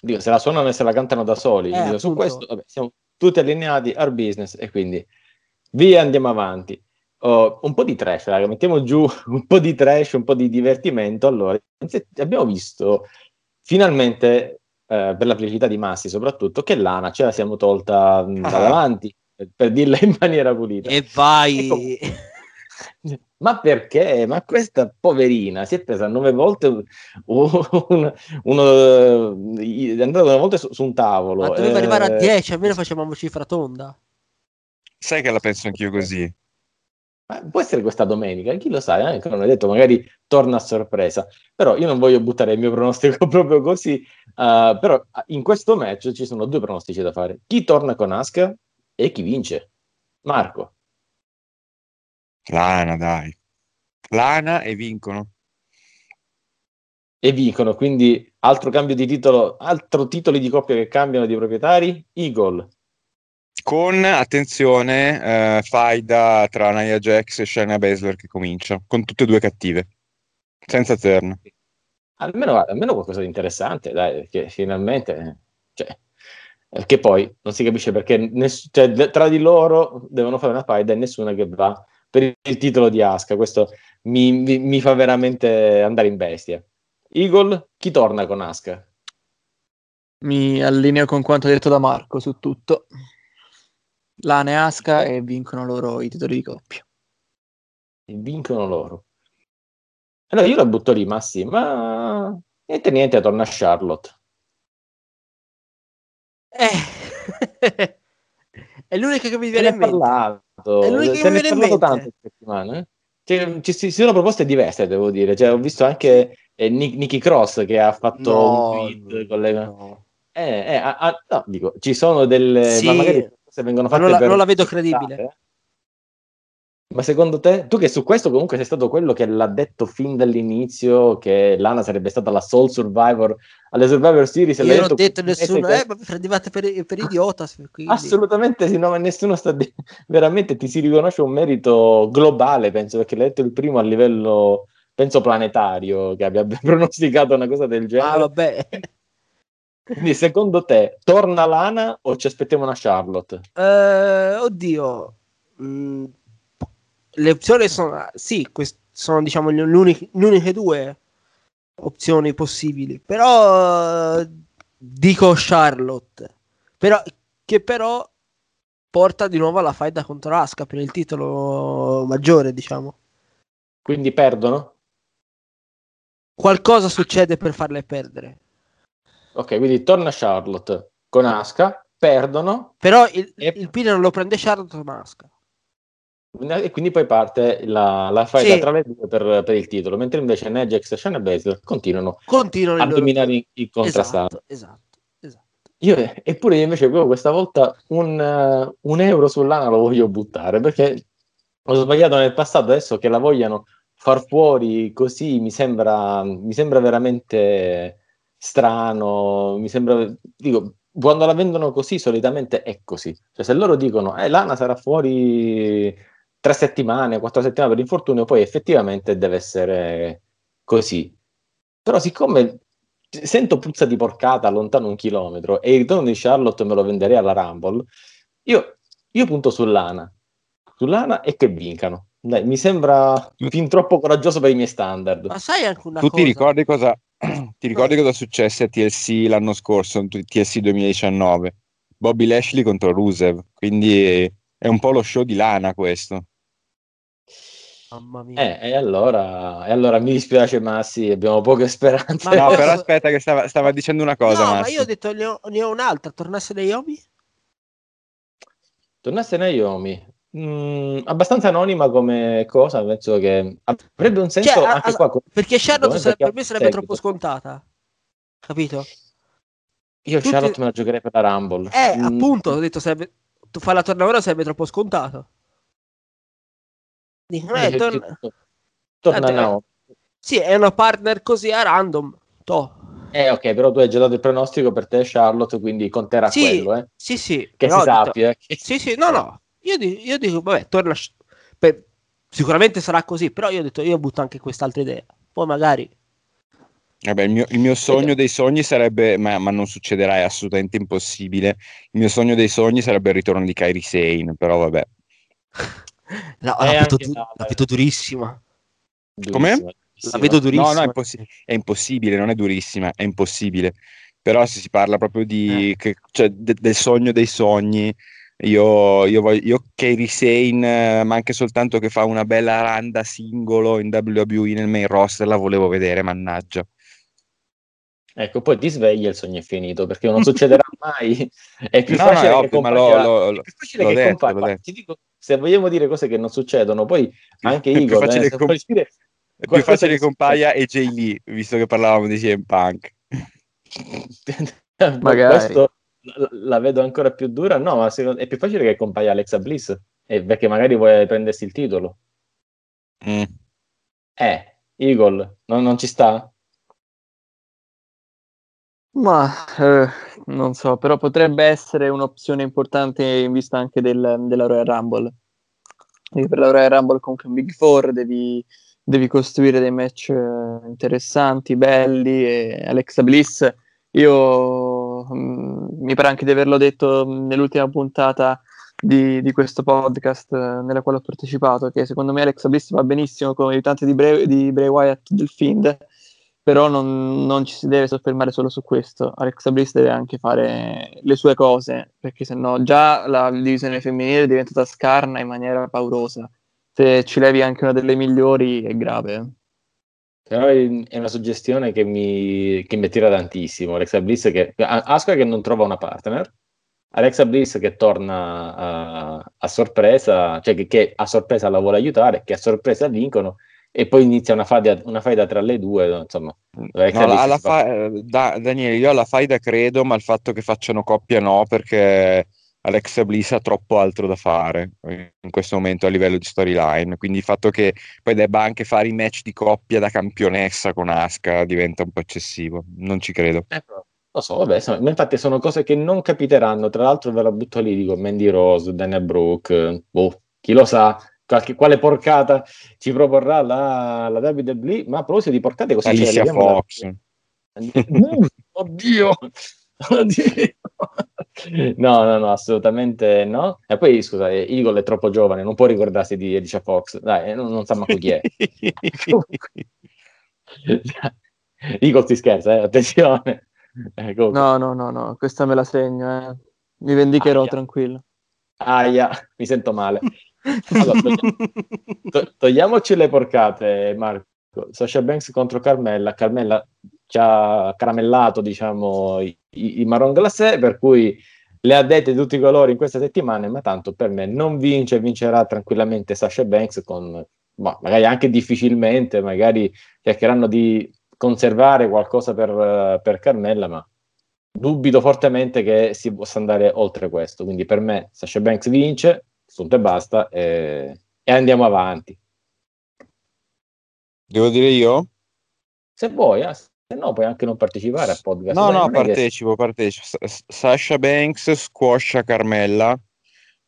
Dico, se la suonano e se la cantano da soli. Eh, Dico, su questo vabbè, siamo tutti allineati al business e quindi via andiamo avanti. Oh, un po' di trash, raga, mettiamo giù un po' di trash, un po' di divertimento. Allora, abbiamo visto finalmente, eh, per la felicità di Massi soprattutto, che Lana ce la siamo tolta ah. davanti, per, dirla in maniera pulita. E vai! E ma perché? Ma questa poverina si è presa nove volte un, uno, è andata una volta su, su un tavolo. Ma doveva eh, arrivare a 10, almeno facevamo cifra tonda. Sai che la penso anch'io così. Ma può essere questa domenica, chi lo sa, eh? non hai detto, magari torna a sorpresa. Però io non voglio buttare il mio pronostico proprio così. Uh, però in questo match ci sono due pronostici da fare. Chi torna con Asuka e chi vince? Marco. Lana, dai. Lana e vincono. E vincono, quindi altro cambio di titolo, altro titoli di coppia che cambiano di proprietari, Eagle. Con, attenzione, eh, faida tra Nia Jax e Shayna Baszler che comincia, con tutte e due cattive, senza turn. Almeno, almeno qualcosa di interessante, dai, perché finalmente... Cioè, che poi non si capisce perché ness- cioè, tra di loro devono fare una faida e nessuna che va per il titolo di Aska. Questo mi, mi, mi, fa veramente andare in bestia. Eagle, chi torna con Aska? Mi allineo con quanto detto da Marco su tutto. Lane e Aska e vincono loro i titoli di coppia. E vincono loro. Allora io la butto lì, ma sì, ma niente niente, torna Charlotte. Eh. È l'unica che mi viene in mente. Parlato. È l'unica che mi viene in mente. tanto settimana, eh? cioè, ci, ci, sono proposte diverse, devo dire. Cioè, ho visto anche eh, Nicky Cross che ha fatto no, un tweet con le... No. Eh, eh, ah, ah, no, dico, ci sono delle... Sì. Ma magari se vengono fatte non la, non la vedo credibile. Ma secondo te, tu che su questo comunque sei stato quello che l'ha detto fin dall'inizio che Lana sarebbe stata la sole survivor alle Survivor Series? Io non ho detto nessuno, eh, ma prendevate per, per idiota. Quindi. Assolutamente sì, no, ma nessuno sta di... veramente ti si riconosce un merito globale, penso, perché l'hai detto il primo a livello, penso, planetario, che abbia pronosticato una cosa del genere. Ah, vabbè. Quindi secondo te torna Lana o ci aspettiamo una Charlotte? Uh, oddio. Mm le opzioni sono, sì, quest- sono diciamo le uniche, le uniche due opzioni possibili, però dico Charlotte, però, che però porta di nuovo alla faida contro Asuka per il titolo maggiore, diciamo. Quindi perdono? Qualcosa succede per farle perdere. Ok, quindi torna Charlotte con Asuka, perdono. Però il, e... il pin non lo prende Charlotte con Asuka e quindi poi parte la, la fight sì. tra le due per, per, il titolo, mentre invece Negex e Shana Baszler continuano, continuano a dominare loro... il contrastato. Esatto, esatto, Io, eppure io invece questa volta un, un euro sull'ana lo voglio buttare perché ho sbagliato nel passato, adesso che la vogliano far fuori così mi sembra, mi sembra veramente strano, mi sembra, dico, quando la vendono così solitamente è così, cioè se loro dicono eh, Lana sarà fuori tre settimane, quattro settimane per infortunio, poi effettivamente deve essere così. Però siccome sento puzza di porcata lontano un chilometro e il ritorno di Charlotte me lo venderei alla Rumble, io, io punto sull'Ana, sull'Ana e che vincano. Dai, mi sembra fin troppo coraggioso per i miei standard. Ma sai anche una tu cosa? Ti ricordi cosa, ti ricordi cosa successe a TLC l'anno scorso, TLC 2019? Bobby Lashley contro Rusev, quindi è un po' lo show di Lana questo. Mamma mia. Eh, e allora, e allora mi dispiace, Massi, abbiamo poche speranze. Ma no, però aspetta, che stava, stava dicendo una cosa. No, Massi. ma io ho detto ne ho, ne ho un'altra. Tornasse Naomi? Tornasse Naomi. Mm, abbastanza anonima come cosa, penso che avrebbe un senso cioè, anche a, qua. Perché Charlotte sarebbe, per me sarebbe troppo scontata, capito? Io Tutti... Charlotte me la giocherei per la Rumble. Eh, mm. appunto, ho detto sarebbe tu fai la tornavora sarebbe troppo scontato. Dicono, eh, torna... torna no. Sì, è una partner così a random. To. Eh, ok, però tu hai già dato il pronostico per te, Charlotte, quindi conterà sì, quello, eh? Sì, sì. Che si sappia. Detto... Eh. Sì, sì, no, no. Io, dico, io dico vabbè, torna... Per... Sicuramente sarà così, però io ho detto, io butto anche quest'altra idea. Poi magari... Vabbè, il, mio, il mio sogno dei sogni sarebbe, ma, ma, non succederà, è assolutamente impossibile. Il mio sogno dei sogni sarebbe il ritorno di Kairi Sane, però vabbè. No, la, vedo, du- la vedo durissima. Come? La vedo durissima. No, no, è, impossi- è, impossibile, non è durissima, è impossibile. Però se si parla proprio di, eh. che, cioè, de- del sogno dei sogni, io, io, voglio, io Kairi Sane, ma anche soltanto che fa una bella randa singolo in WWE nel main roster, la volevo vedere, mannaggia. Ecco, poi ti svegli e il sogno è finito perché non succederà mai. È più no, facile no, che ovvio, compaia... lo, lo, è più facile che detto, compaia. Ti dico, se vogliamo dire cose che non succedono, poi anche Igor, è più facile, eh, com- dire è più facile che compaia e Jay Lee, visto che parlavamo di CM Punk. Magari. Questo la vedo ancora più dura. No, ma secondo... è più facile che compaia Alexa Bliss, eh, perché magari vuole prendersi il titolo. Mm. Eh, Eagle, non, non ci sta? Ma eh, non so, però potrebbe essere un'opzione importante in vista anche del, della Royal Rumble. E per la Royal Rumble comunque un Big Four devi, devi costruire dei match eh, interessanti, belli e Alexa Bliss io mm, mi pare anche di averlo detto nell'ultima puntata di, di questo podcast eh, nella quale ho partecipato che secondo me Alexa Bliss va benissimo come aiutante di Bray, di Bray Wyatt del Fiend però non, non, ci si deve soffermare solo su questo. Alexa Bliss deve anche fare le sue cose, perché sennò già la divisione femminile è diventata scarna in maniera paurosa. Se ci levi anche una delle migliori è grave. Però è una suggestione che mi, che mi attira tantissimo. Alexa Bliss che... Asuka che non trova una partner, Alexa Bliss che torna a, a sorpresa, cioè che, che, a sorpresa la vuole aiutare, che a sorpresa vincono e poi inizia una faida, una faida tra le due, insomma. No, fa... da, Daniele, io alla faida credo, ma il fatto che facciano coppia no, perché Alexa Bliss ha troppo altro da fare in questo momento a livello di storyline, quindi il fatto che poi debba anche fare i match di coppia da campionessa con Asuka diventa un po' eccessivo, non ci credo. Eh, lo so, vabbè, sono, infatti sono cose che non capiteranno, tra l'altro ve la butto lì, dico Mandy Rose, Daniel Brooke, boh, chi lo sa, qualche, quale porcata ci proporrà la, la WWE, ma a proposito di porcate così Alicia Fox. oddio, oddio. No, no, no, assolutamente no. E poi, scusa, Eagle è troppo giovane, non può ricordarsi di Alicia Fox. Dai, non, non sa manco chi è. Eagle ti scherza, eh? attenzione. Eh, no, no, no, no, questa me la segno, eh. Mi vendicherò Aia. tranquillo. Aia, mi sento male. Allora, togliamo, to- togliamoci le porcate, Marco. Sasha Banks contro Carmella. Carmella ci ha caramellato, diciamo, i, i, i marron glacé, per cui le ha dette di tutti i colori in queste settimane, ma tanto per me non vince, vincerà tranquillamente Sasha Banks con, boh, magari anche difficilmente, magari cercheranno di conservare qualcosa per, per Carmella, ma dubito fortemente che si possa andare oltre questo. Quindi per me Sasha Banks vince, punto e basta, e, e andiamo avanti. Devo dire io? Se vuoi, eh, se no puoi anche non partecipare al podcast. No, Dai, no, partecipo, che... partecipo. Sasha Banks squascia Carmella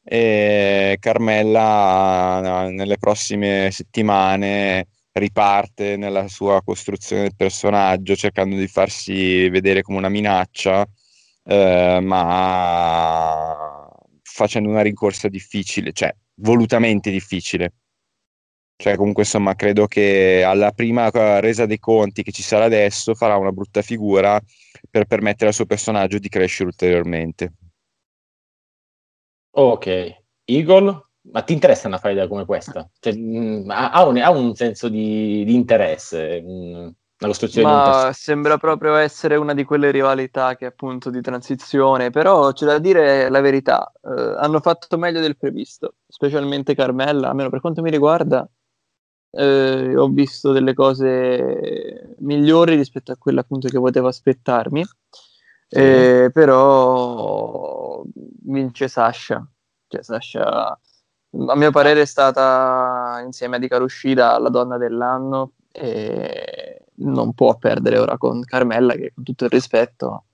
e Carmella nelle prossime settimane riparte nella sua costruzione del personaggio cercando di farsi vedere come una minaccia eh, ma facendo una rincorsa difficile cioè volutamente difficile cioè, comunque, insomma, credo che alla prima resa dei conti che ci sarà adesso farà una brutta figura per permettere al suo personaggio di crescere ulteriormente. Ok, Eagle, ma ti interessa una faida come questa? Cioè, mh, mm, ha, un, ha, un, senso di, di interesse, mh, mm, la costruzione ma di un personaggio. sembra proprio essere una di quelle rivalità che appunto di transizione, però c'è da dire la verità, eh, hanno fatto meglio del previsto, specialmente Carmella, almeno per quanto mi riguarda, eh, ho visto delle cose migliori rispetto a quelle appunto che potevo aspettarmi. Sì. Eh, però vince Sasha Cioè, Sasha, a mio parere, è stata insieme a Di Carushida la donna dell'anno e non può perdere ora con Carmella, che con tutto il rispetto,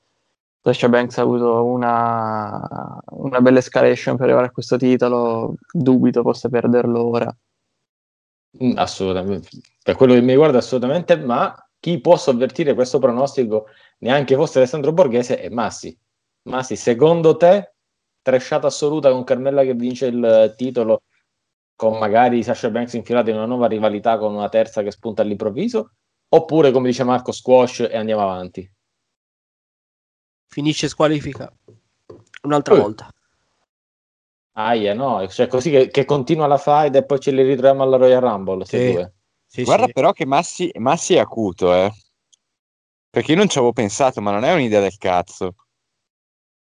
Sasha Banks ha avuto una, una bella escalation per arrivare a questo titolo, dubito possa perderlo ora. Mm, assolutamente, per quello che mi riguarda assolutamente, ma chi può sovvertire questo pronostico, neanche fosse Alessandro Borghese, è Massi. Massi, secondo te, trashata assoluta con Carmella che vince il titolo, con magari Sasha Banks infilata in una nuova rivalità con una terza che spunta all'improvviso? Oppure, come dice Marco, squash e andiamo avanti? Finisce squalifica un'altra uh. volta. Aia, no, cioè così che, che, continua la fight e poi ce li ritroviamo alla Royal Rumble. Sì. Sì, Guarda sì. però che Massi, Massi, è acuto, eh. Perché io non ci avevo pensato, ma non è un'idea del cazzo.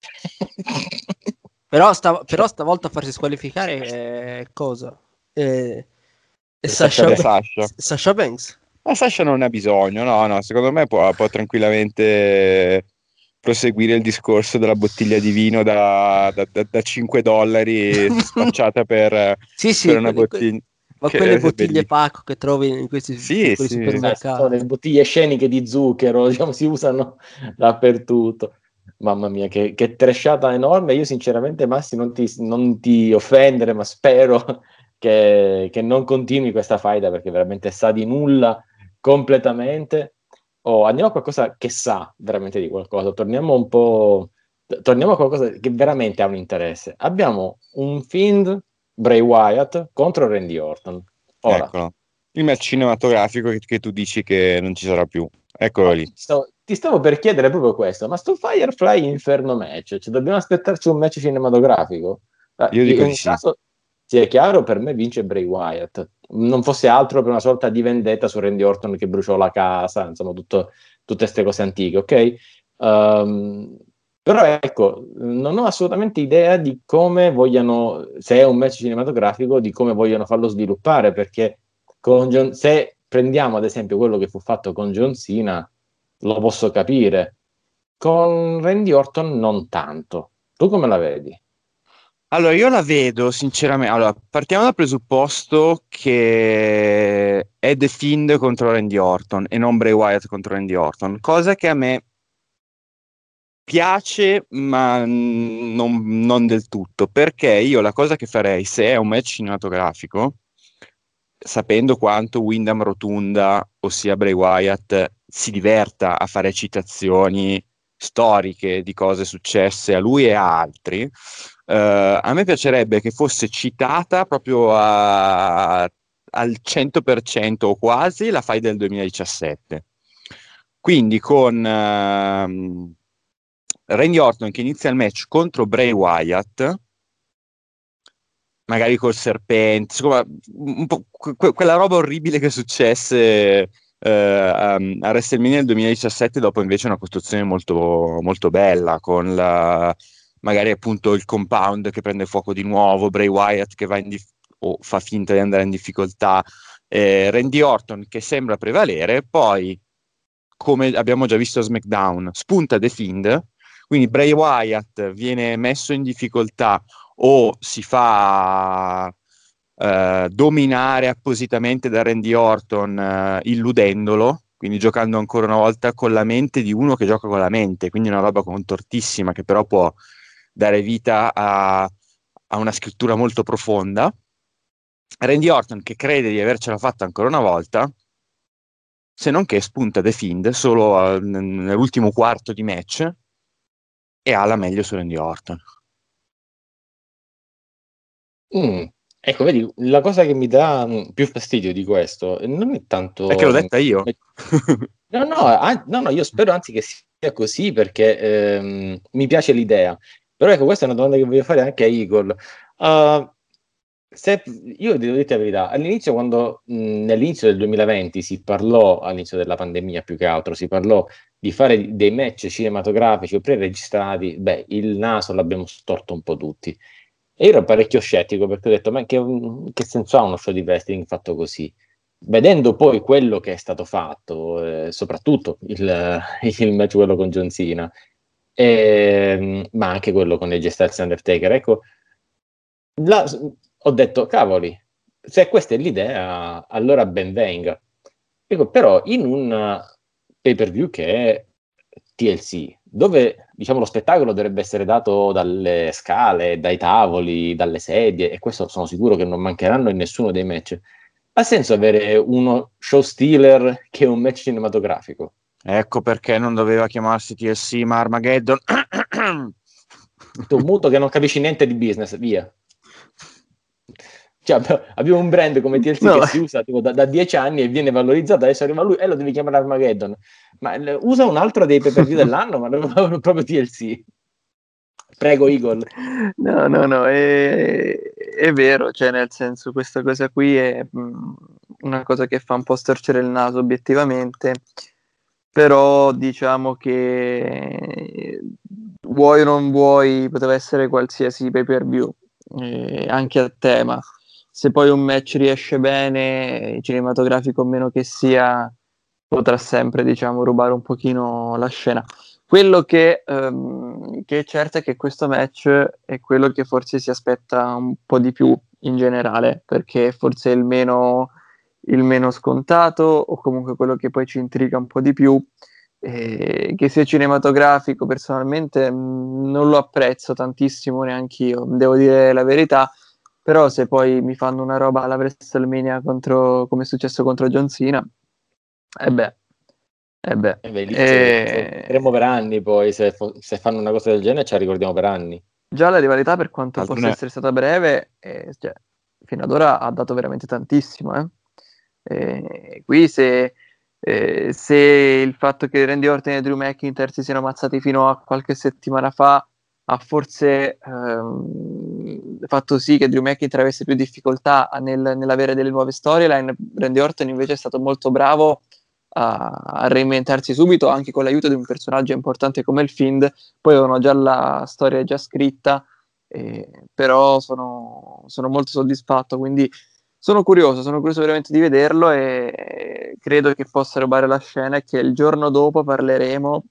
però, sta, però, stavolta farsi squalificare è cosa? È, è Sasha, Sasha. Sasha Banks. Ma Sasha non ne ha bisogno, no, no, secondo me può, può tranquillamente proseguire il discorso della bottiglia di vino da, da, da, da 5 dollari spacciata per, sì, sì, per una bottiglia. Ma quelle bottiglie Paco che trovi in questi sì, sì. supermercati. le bottiglie sceniche di zucchero, diciamo, si usano dappertutto. Mamma mia, che, che trasciata enorme. Io sinceramente, Massi, non ti, non ti offendere, ma spero che, che, non continui questa faida perché veramente sa di nulla completamente oh, andiamo a qualcosa che sa veramente di qualcosa, torniamo un po', torniamo a qualcosa che veramente ha un interesse. Abbiamo un Fiend Bray Wyatt contro Randy Orton. Ora, Eccolo. Il match cinematografico che, che, tu dici che non ci sarà più. Eccolo lì. Stavo, ti stavo per chiedere proprio questo, ma sto Firefly Inferno match, cioè dobbiamo aspettarci un match cinematografico? Io dico di sì. Caso, sia chiaro, per me vince Bray Wyatt. Non fosse altro per una sorta di vendetta su Randy Orton che bruciò la casa, insomma, tutto, tutte queste cose antiche, ok? Um, però ecco, non ho assolutamente idea di come vogliano, se è un match cinematografico, di come vogliono farlo sviluppare, perché John, se prendiamo ad esempio quello che fu fatto con John Cena, lo posso capire. Con Randy Orton non tanto. Tu come la vedi? Allora, io la vedo sinceramente. Allora, partiamo dal presupposto che è The Fiend contro Randy Orton e non Bray Wyatt contro Randy Orton, cosa che a me piace, ma non, non del tutto. Perché io la cosa che farei se è un match cinematografico, sapendo quanto Wyndham Rotunda, ossia Bray Wyatt, si diverta a fare citazioni storiche di cose successe a lui e a altri a me piacerebbe che fosse citata proprio a, al 100% o quasi la fai del 2017. Quindi con uh, Randy Orton che inizia il match contro Bray Wyatt, magari col serpente, insomma, que- quella roba orribile che successe uh, a, a WrestleMania nel 2017, dopo invece una costruzione molto, molto bella con la magari appunto il compound che prende fuoco di nuovo, Bray Wyatt che va in dif- o fa finta di andare in difficoltà, eh, Randy Orton che sembra prevalere, poi come abbiamo già visto a SmackDown, spunta The Fiend, quindi Bray Wyatt viene messo in difficoltà o si fa eh, dominare appositamente da Randy Orton eh, illudendolo, quindi giocando ancora una volta con la mente di uno che gioca con la mente, quindi una roba contortissima che però può dare vita a, a una scrittura molto profonda. Randy Orton che crede di avercela fatta ancora una volta, se non che spunta The Fiend solo uh, nell'ultimo quarto di match e ha la meglio su Randy Orton. Mm. Ecco, vedi, la cosa che mi dà mm, più fastidio di questo non è tanto... Perché l'ho detta io. no, no, ah, no, no, io spero anzi che sia così perché ehm, mi piace l'idea. Però ecco, questa è una domanda che voglio fare anche a Igor. Uh, se, io devo dire la verità, all'inizio, quando mh, nell'inizio del 2020 si parlò, all'inizio della pandemia più che altro, si parlò di fare dei match cinematografici o preregistrati, beh, il naso l'abbiamo storto un po' tutti. E io ero parecchio scettico perché ho detto, ma che, che senso ha uno show di wrestling fatto così? Vedendo poi quello che è stato fatto, eh, soprattutto il, il match quello con John Cena, e, ehm, ma anche quello con AJ Styles Undertaker. Ecco, la, ho detto, cavoli, se questa è l'idea, allora ben venga. Ecco, però in un pay per view che è TLC, dove diciamo, lo spettacolo dovrebbe essere dato dalle scale, dai tavoli, dalle sedie, e questo sono sicuro che non mancheranno in nessuno dei match. Ha senso avere uno show stealer che è un match cinematografico? Ecco perché non doveva chiamarsi TLC ma Armageddon. tu muto che non capisci niente di business, via. Cioè, abbiamo un brand come TLC no. che si usa tipo, da, da, dieci anni e viene valorizzato, adesso arriva lui e lo devi chiamare Armageddon. Ma l- usa un altro dei pay per view dell'anno, ma non proprio TLC. Prego, Eagle. No, no, no, è, è, vero, cioè nel senso questa cosa qui è mh, mm, una cosa che fa un po' storcere il naso obiettivamente, però diciamo che vuoi o non vuoi poteva essere qualsiasi pay per view, eh, anche a tema se poi un match riesce bene, cinematografico o meno che sia, potrà sempre, diciamo, rubare un pochino la scena. Quello che, um, che, è certo è che questo match è quello che forse si aspetta un po' di più in generale, perché forse è il meno, il meno scontato o comunque quello che poi ci intriga un po' di più. Eh, che sia cinematografico, personalmente mh, non lo apprezzo tantissimo neanche io, devo dire la verità però se poi mi fanno una roba alla WrestleMania contro, come è successo contro John Cena, e eh beh, eh beh, eh beh e... Eh, per anni poi, se, se, fanno una cosa del genere ci ricordiamo per anni. Già la rivalità per quanto Alcune... possa essere stata breve, eh, cioè, fino ad ora ha dato veramente tantissimo. Eh. Eh, qui se, eh, se, il fatto che Randy Orton e Drew McIntyre si siano ammazzati fino a qualche settimana fa ha forse ehm, fatto sì che Drew McIntyre avesse più difficoltà nel, nell'avere delle nuove storyline. Randy Orton invece è stato molto bravo a, a, reinventarsi subito, anche con l'aiuto di un personaggio importante come il Find. Poi avevano già la storia già scritta, eh, però sono, sono, molto soddisfatto. Quindi sono curioso, sono curioso veramente di vederlo e credo che possa rubare la scena e che il giorno dopo parleremo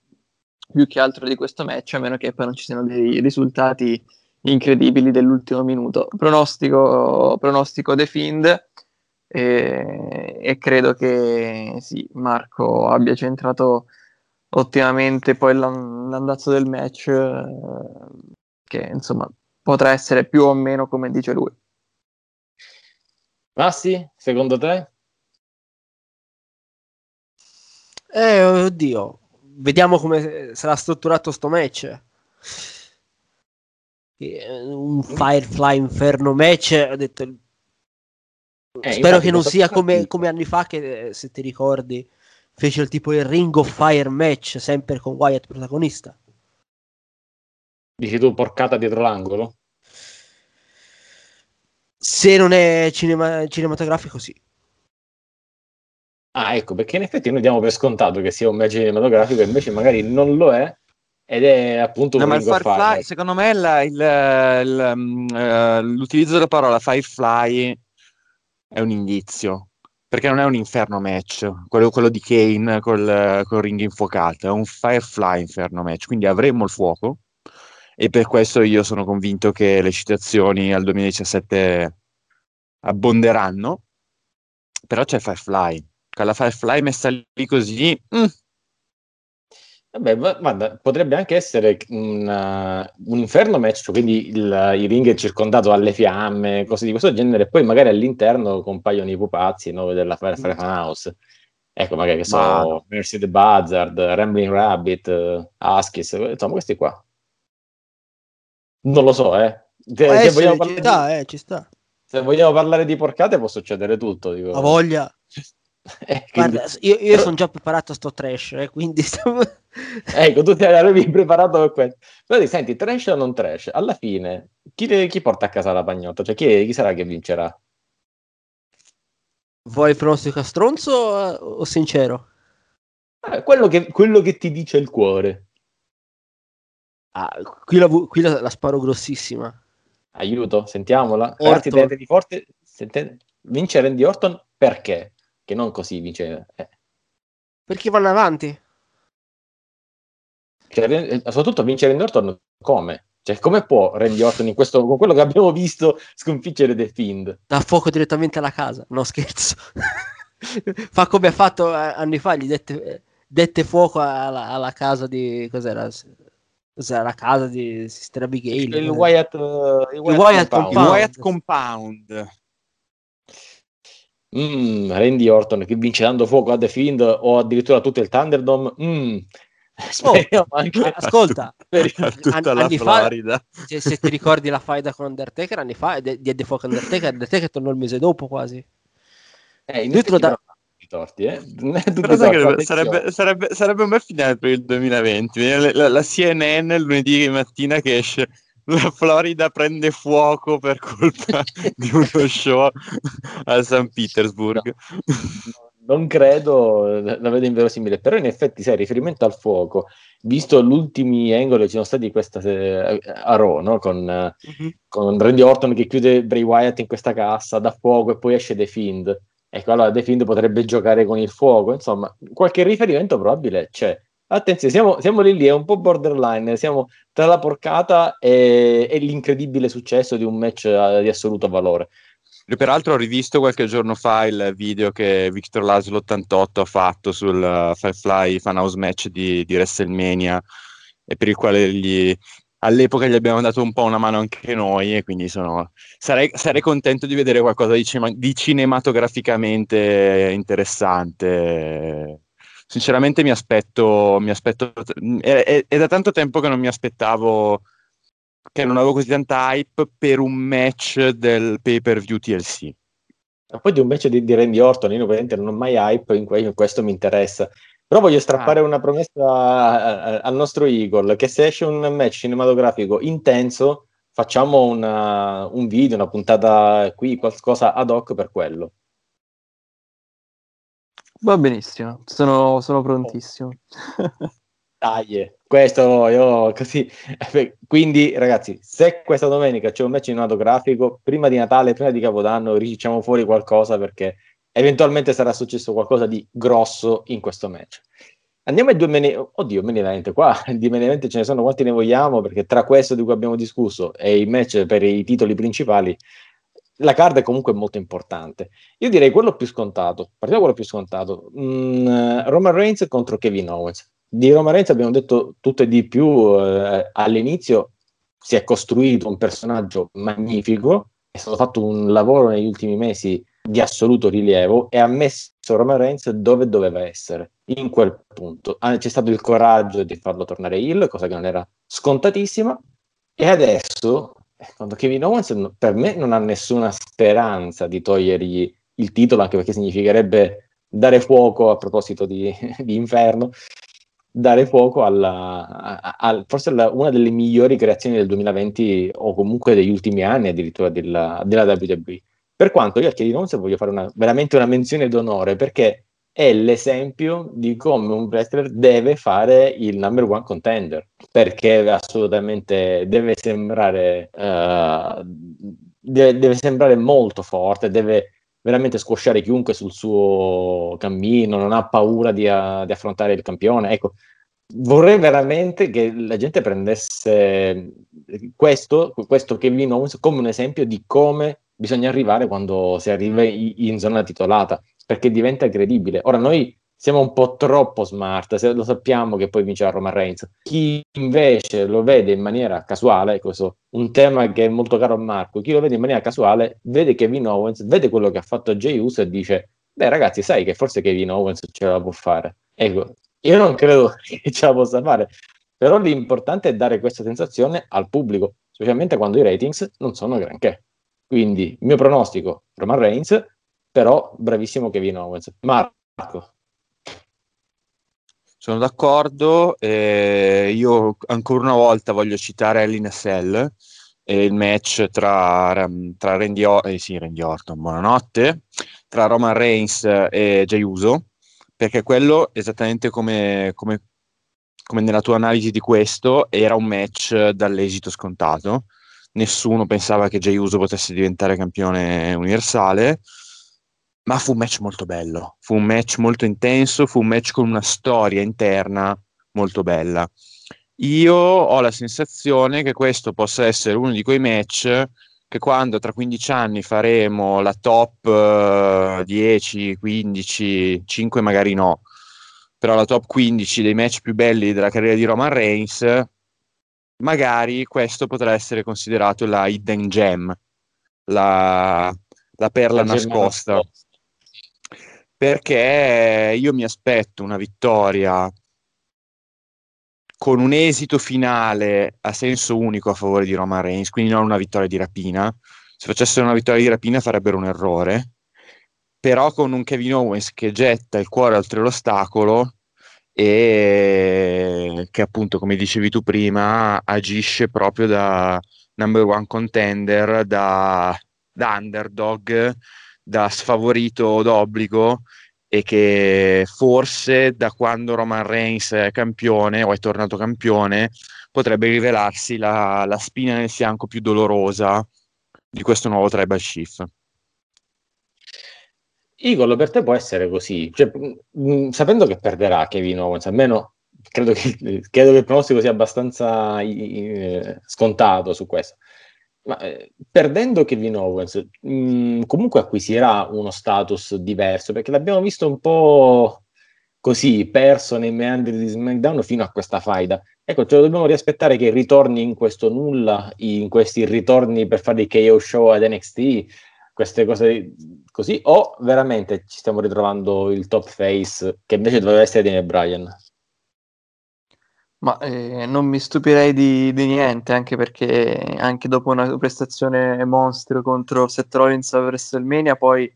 più che altro di questo match, a meno che poi non ci siano dei risultati incredibili dell'ultimo minuto. Pronostico, pronostico The Fiend e, e, credo che sì, Marco abbia centrato ottimamente poi l'andazzo del match eh, che insomma potrà essere più o meno come dice lui. Massi, secondo te? Eh, oddio, vediamo come sarà strutturato sto match. Un Firefly Inferno match, ho detto eh, spero che non sia come, come, anni fa che se ti ricordi fece il tipo il Ring of Fire match sempre con Wyatt protagonista. Dici tu porcata dietro l'angolo? Se non è cinema- cinematografico, sì. Ah, ecco, perché in effetti noi diamo per scontato che sia un match cinematografico, invece magari non lo è, ed è appunto un no, ma il Firefly, secondo me la, il, il, uh, l'utilizzo della parola Firefly è un indizio, perché non è un inferno match, quello, quello di Kane col, col ring infuocato, è un Firefly inferno match, quindi avremo il fuoco e per questo io sono convinto che le citazioni al 2017 abbonderanno, però c'è Firefly con la Firefly messa lì così. Mm. Vabbè, guarda, potrebbe anche essere un, uh, un inferno match, quindi il, il, ring è circondato dalle fiamme, cose di questo genere, e poi magari all'interno compaiono i pupazzi no, della Firefly Fan House. Ecco, magari che sono Mercy the Buzzard, Rambling Rabbit, uh, Huskies, insomma, questi qua. Non lo so, eh. Se, se vogliamo ci sta, di, eh, ci sta. Se vogliamo parlare di porcate può succedere tutto. Dico. A voglia. Eh, quindi... Guarda, io, io sono già preparato a sto trash, eh, quindi ecco, tu ti avevi preparato per questo. Però senti, trash o non trash? Alla fine, chi, chi porta a casa la pagnotta? Cioè, chi, chi sarà che vincerà? Vuoi pronostico a stronzo o sincero? Eh, quello, che, quello, che, ti dice il cuore. Ah, qui, la, qui la, la, sparo grossissima. Aiuto, sentiamola. Ragazzi, tenete forte. Sentite, vince Randy Orton perché? che non così vince. Eh. Perché vanno avanti? Cioè, soprattutto vincere in Norton come? Cioè, come può Randy Orton in questo, con quello che abbiamo visto sconfiggere The Fiend? Da fuoco direttamente alla casa, no scherzo. Fa come ha fatto eh, anni fa, gli dette, dette fuoco alla, alla, casa di... cos'era? Cos'era la casa di Sister Abigail? Il Wyatt, uh, il Wyatt, il Wyatt Compound. Il Wyatt Compound. Mm, Randy Orton che vince dando fuoco a The Fiend o addirittura tutto il Thunderdome. Mm. Oh, anche. Ascolta, tutta la Florida. Fa, se, se, ti ricordi la faida con Undertaker anni fa, diede fuoco Undertaker, Undertaker tornò il mese dopo quasi. Eh, in da... torti, eh? torti, sarebbe, sarebbe, sarebbe, un bel finale per il 2020. La, la, la CNN lunedì mattina che esce la Florida prende fuoco per colpa di uno show a San Petersburg. No, non credo, la vedo inverosimile, però in effetti, sai, riferimento al fuoco, visto gli ultimi angoli che ci sono stati questa, a Raw, no? con, mm-hmm. con Randy Orton che chiude Bray Wyatt in questa cassa, da fuoco e poi esce The Fiend. Ecco, allora The Fiend potrebbe giocare con il fuoco, insomma, qualche riferimento probabile c'è. Attenzione, siamo, siamo, lì lì, è un po' borderline, siamo tra la porcata e, e l'incredibile successo di un match uh, di assoluto valore. Io peraltro ho rivisto qualche giorno fa il video che Victor Laszlo 88 ha fatto sul uh, Firefly Fan House Match di, di WrestleMania e per il quale gli, all'epoca gli abbiamo dato un po' una mano anche noi e quindi sono, sarei, sarei contento di vedere qualcosa di, di cinematograficamente interessante sinceramente mi aspetto, mi aspetto è, è, è, da tanto tempo che non mi aspettavo, che non avevo così tanta hype per un match del pay per view TLC. Ma poi di un match di, di Randy Orton, io ovviamente non ho mai hype, in, in questo mi interessa. Però voglio strappare ah. una promessa al nostro Eagle, che se esce un match cinematografico intenso, facciamo una, un video, una puntata qui, qualcosa ad hoc per quello. Va benissimo, sono, sono prontissimo. Dai, questo io così. Quindi, ragazzi, se questa domenica c'è un match cinematografico, prima di Natale, prima di Capodanno, riciciamo fuori qualcosa perché eventualmente sarà successo qualcosa di grosso in questo match. Andiamo ai due meni. Oddio, meni event. Qua di meni event ce ne sono quanti ne vogliamo, perché tra questo di cui abbiamo discusso e i match per i titoli principali la card è comunque molto importante. Io direi quello più scontato. Partiamo da quello più scontato. Mm, Roman Reigns contro Kevin Owens. Di Roman Reigns abbiamo detto tutto e di più. Eh, all'inizio si è costruito un personaggio magnifico, è stato fatto un lavoro negli ultimi mesi di assoluto rilievo e ha messo Roman Reigns dove doveva essere, in quel punto. Ah, c'è stato il coraggio di farlo tornare heel, cosa che non era scontatissima, e adesso quando Kevin Owens per me non ha nessuna speranza di togliergli il titolo, anche perché significherebbe dare fuoco a proposito di, di inferno, dare fuoco alla, a, a, forse alla, una delle migliori creazioni del 2020 o comunque degli ultimi anni addirittura della, della WWE. Per quanto io a Kevin Owens voglio fare una, veramente una menzione d'onore perché è l'esempio di come un wrestler deve fare il number one contender perché assolutamente deve sembrare uh, deve, deve, sembrare molto forte deve veramente squasciare chiunque sul suo cammino non ha paura di, uh, di affrontare il campione. Ecco vorrei veramente che la gente prendesse questo, questo Kevin Owens come un esempio di come bisogna arrivare quando si arriva in, zona titolata perché diventa credibile. Ora noi siamo un po' troppo smart, se lo sappiamo che poi vincerà Roman Reigns. Chi invece lo vede in maniera casuale, questo un tema che è molto caro a Marco, chi lo vede in maniera casuale vede Kevin Owens, vede quello che ha fatto Jay Uso e dice, beh ragazzi, sai che forse Kevin Owens ce la può fare. Ecco, io non credo che ce la possa fare, però l'importante è dare questa sensazione al pubblico, specialmente quando i ratings non sono granché. Quindi, mio pronostico, Roman Reigns, però bravissimo Kevin Owens. Marco. Sono d'accordo, eh, io ancora una volta voglio citare Ellen Sell e il match tra, tra Randy, o- eh, sì, Randy Orton, buonanotte, tra Roman Reigns e Jay Uso, perché quello, esattamente come, come, come nella tua analisi di questo, era un match dall'esito scontato. Nessuno pensava che Jay Uso potesse diventare campione universale ma fu un match molto bello, fu un match molto intenso, fu un match con una storia interna molto bella. io ho la sensazione che questo possa essere uno di quei match che quando tra 15 anni faremo la top uh, 10, 15, 5 magari no, però la top 15 dei match più belli della carriera di Roman Reigns, magari questo potrà essere considerato la hidden gem, la, la perla la nascosta. Perché io mi aspetto una vittoria con un esito finale a senso unico a favore di Roman Reigns, quindi non una vittoria di rapina. Se facessero una vittoria di rapina farebbero un errore, però con un Kevin Owens che getta il cuore oltre l'ostacolo e che appunto, come dicevi tu prima, agisce proprio da number one contender, da, da underdog, da sfavorito d'obbligo e che forse da quando Roman Reigns è campione o è tornato campione potrebbe rivelarsi la, la spina nel fianco più dolorosa di questo nuovo tribal chief. Igor, per te può essere così, cioè, mh, sapendo che perderà Kevin Owens, almeno credo che, credo che il pronostico sia abbastanza eh, scontato su questo. Ma eh, perdendo Kevin Owens, mh, mm, comunque acquisirà uno status diverso perché l'abbiamo visto un po' così perso nei meandri di SmackDown fino a questa faida. Ecco, ce lo dobbiamo riaspettare che ritorni in questo nulla, in questi ritorni per fare i KO show ad NXT, queste cose così, o veramente ci stiamo ritrovando il top face che invece doveva essere Daniel Bryan? Ma eh, non mi stupirei di, di, niente, anche perché anche dopo una prestazione mostro contro Seth Rollins a WrestleMania poi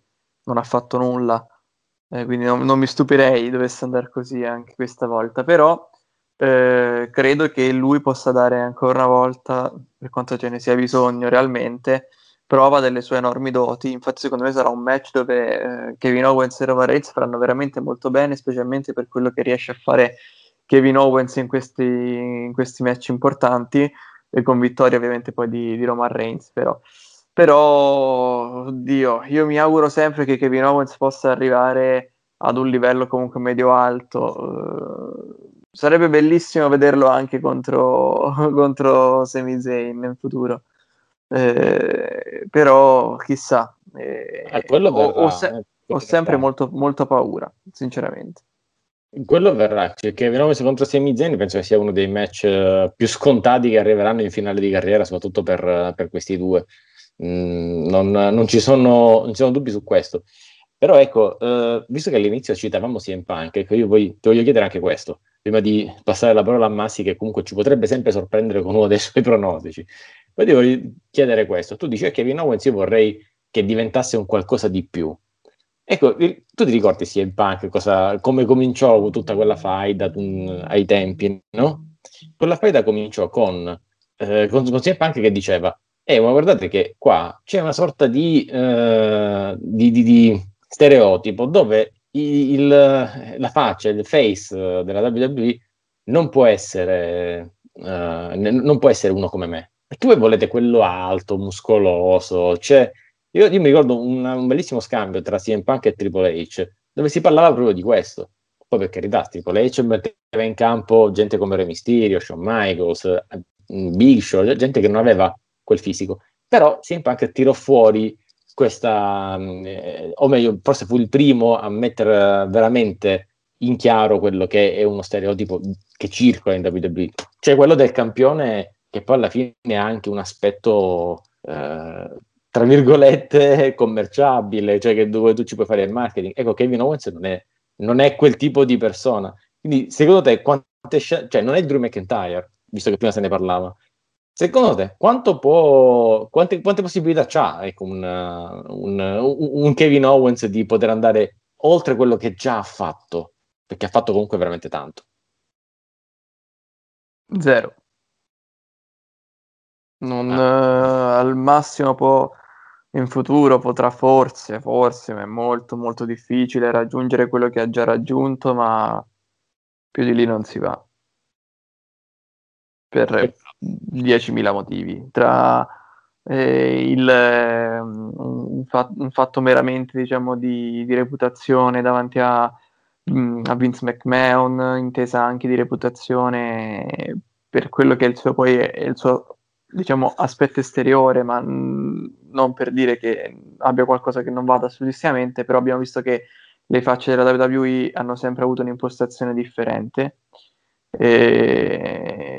non ha fatto nulla, eh, quindi non, non, mi stupirei dovesse andare così anche questa volta, però eh, credo che lui possa dare ancora una volta, per quanto ce ne sia bisogno realmente, prova delle sue enormi doti, infatti secondo me sarà un match dove eh, Kevin Owens e Roman Reigns faranno veramente molto bene, specialmente per quello che riesce a fare Kevin Owens in questi, in questi match importanti e con vittoria ovviamente poi di, di Roman Reigns però. però oddio io mi auguro sempre che Kevin Owens possa arrivare ad un livello comunque medio-alto uh, sarebbe bellissimo vederlo anche contro, contro Sami Zayn in futuro eh, però chissà eh, eh, ho, ho, se- ho sempre molto, molto paura sinceramente quello verrà, cioè Kevin Owens contro Sami Zayn penso che sia uno dei match uh, più scontati che arriveranno in finale di carriera, soprattutto per, per questi due. Mm, non, non, ci sono, non, ci sono, dubbi su questo. Però ecco, uh, visto che all'inizio citavamo CM Punk, io poi ti voglio chiedere anche questo, prima di passare la parola a Massi, che comunque ci potrebbe sempre sorprendere con uno dei suoi pronostici. Poi ti voglio chiedere questo, tu dici che Kevin Owens io vorrei che diventasse un qualcosa di più, Ecco, tu ti ricordi CM Punk cosa, come cominciò tutta quella faida ai tempi, no? Quella faida cominciò con, eh, con, con CM Punk che diceva eh, ma guardate che qua c'è una sorta di, uh, di, di, di stereotipo dove il, la faccia, il face della WWE non può essere, uh, non può essere uno come me. Perché voi volete quello alto, muscoloso, cioè io, io mi ricordo una, un bellissimo scambio tra CM Punk e Triple H, dove si parlava proprio di questo. Poi per carità, Triple H metteva in campo gente come Re Mysterio, Shawn Michaels, eh, Big Show, gente che non aveva quel fisico. Però CM Punk tirò fuori questa, eh, o meglio, forse fu il primo a mettere veramente in chiaro quello che è uno stereotipo che circola in WWE, cioè quello del campione che poi alla fine ha anche un aspetto eh, tra virgolette, commerciabile, cioè che dove tu ci puoi fare il marketing. Ecco, Kevin Owens non è, non è quel tipo di persona. Quindi, secondo te, quante sc- cioè non è Drew McIntyre, visto che prima se ne parlava. Secondo te, quanto può, quante, quante possibilità ha ecco, un, un, un, Kevin Owens di poter andare oltre quello che già ha fatto? Perché ha fatto comunque veramente tanto. Zero. Non, ah. uh, al massimo può in futuro potrà forse, forse, ma è molto molto difficile raggiungere quello che ha già raggiunto, ma più di lì non si va. Per 10.000 motivi. Tra eh, il, eh, un, fatto, un, fatto, meramente diciamo, di, di reputazione davanti a, mm, a, Vince McMahon, intesa anche di reputazione per quello che è il suo, poi è il suo diciamo, aspetto esteriore, ma n- non per dire che abbia qualcosa che non vada successivamente, però abbiamo visto che le facce della WWE hanno sempre avuto un'impostazione differente. E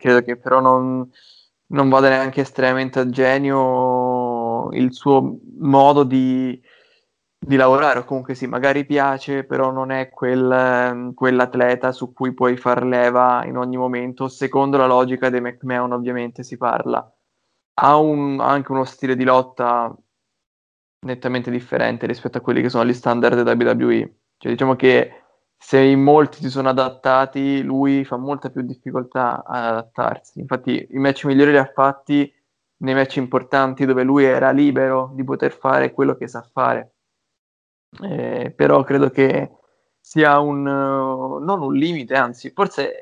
credo che però non, non vada neanche estremamente a genio il suo modo di, di lavorare, o comunque sì, magari piace, però non è quel, quell'atleta su cui puoi far leva in ogni momento, secondo la logica dei McMahon ovviamente si parla. Ha un, anche uno stile di lotta nettamente differente rispetto a quelli che sono gli standard WWE. Cioè, diciamo che se in molti si sono adattati, lui fa molta più difficoltà ad adattarsi. Infatti, i match migliori li ha fatti nei match importanti dove lui era libero di poter fare quello che sa fare eh, però credo che sia un, uh, non un limite, anzi, forse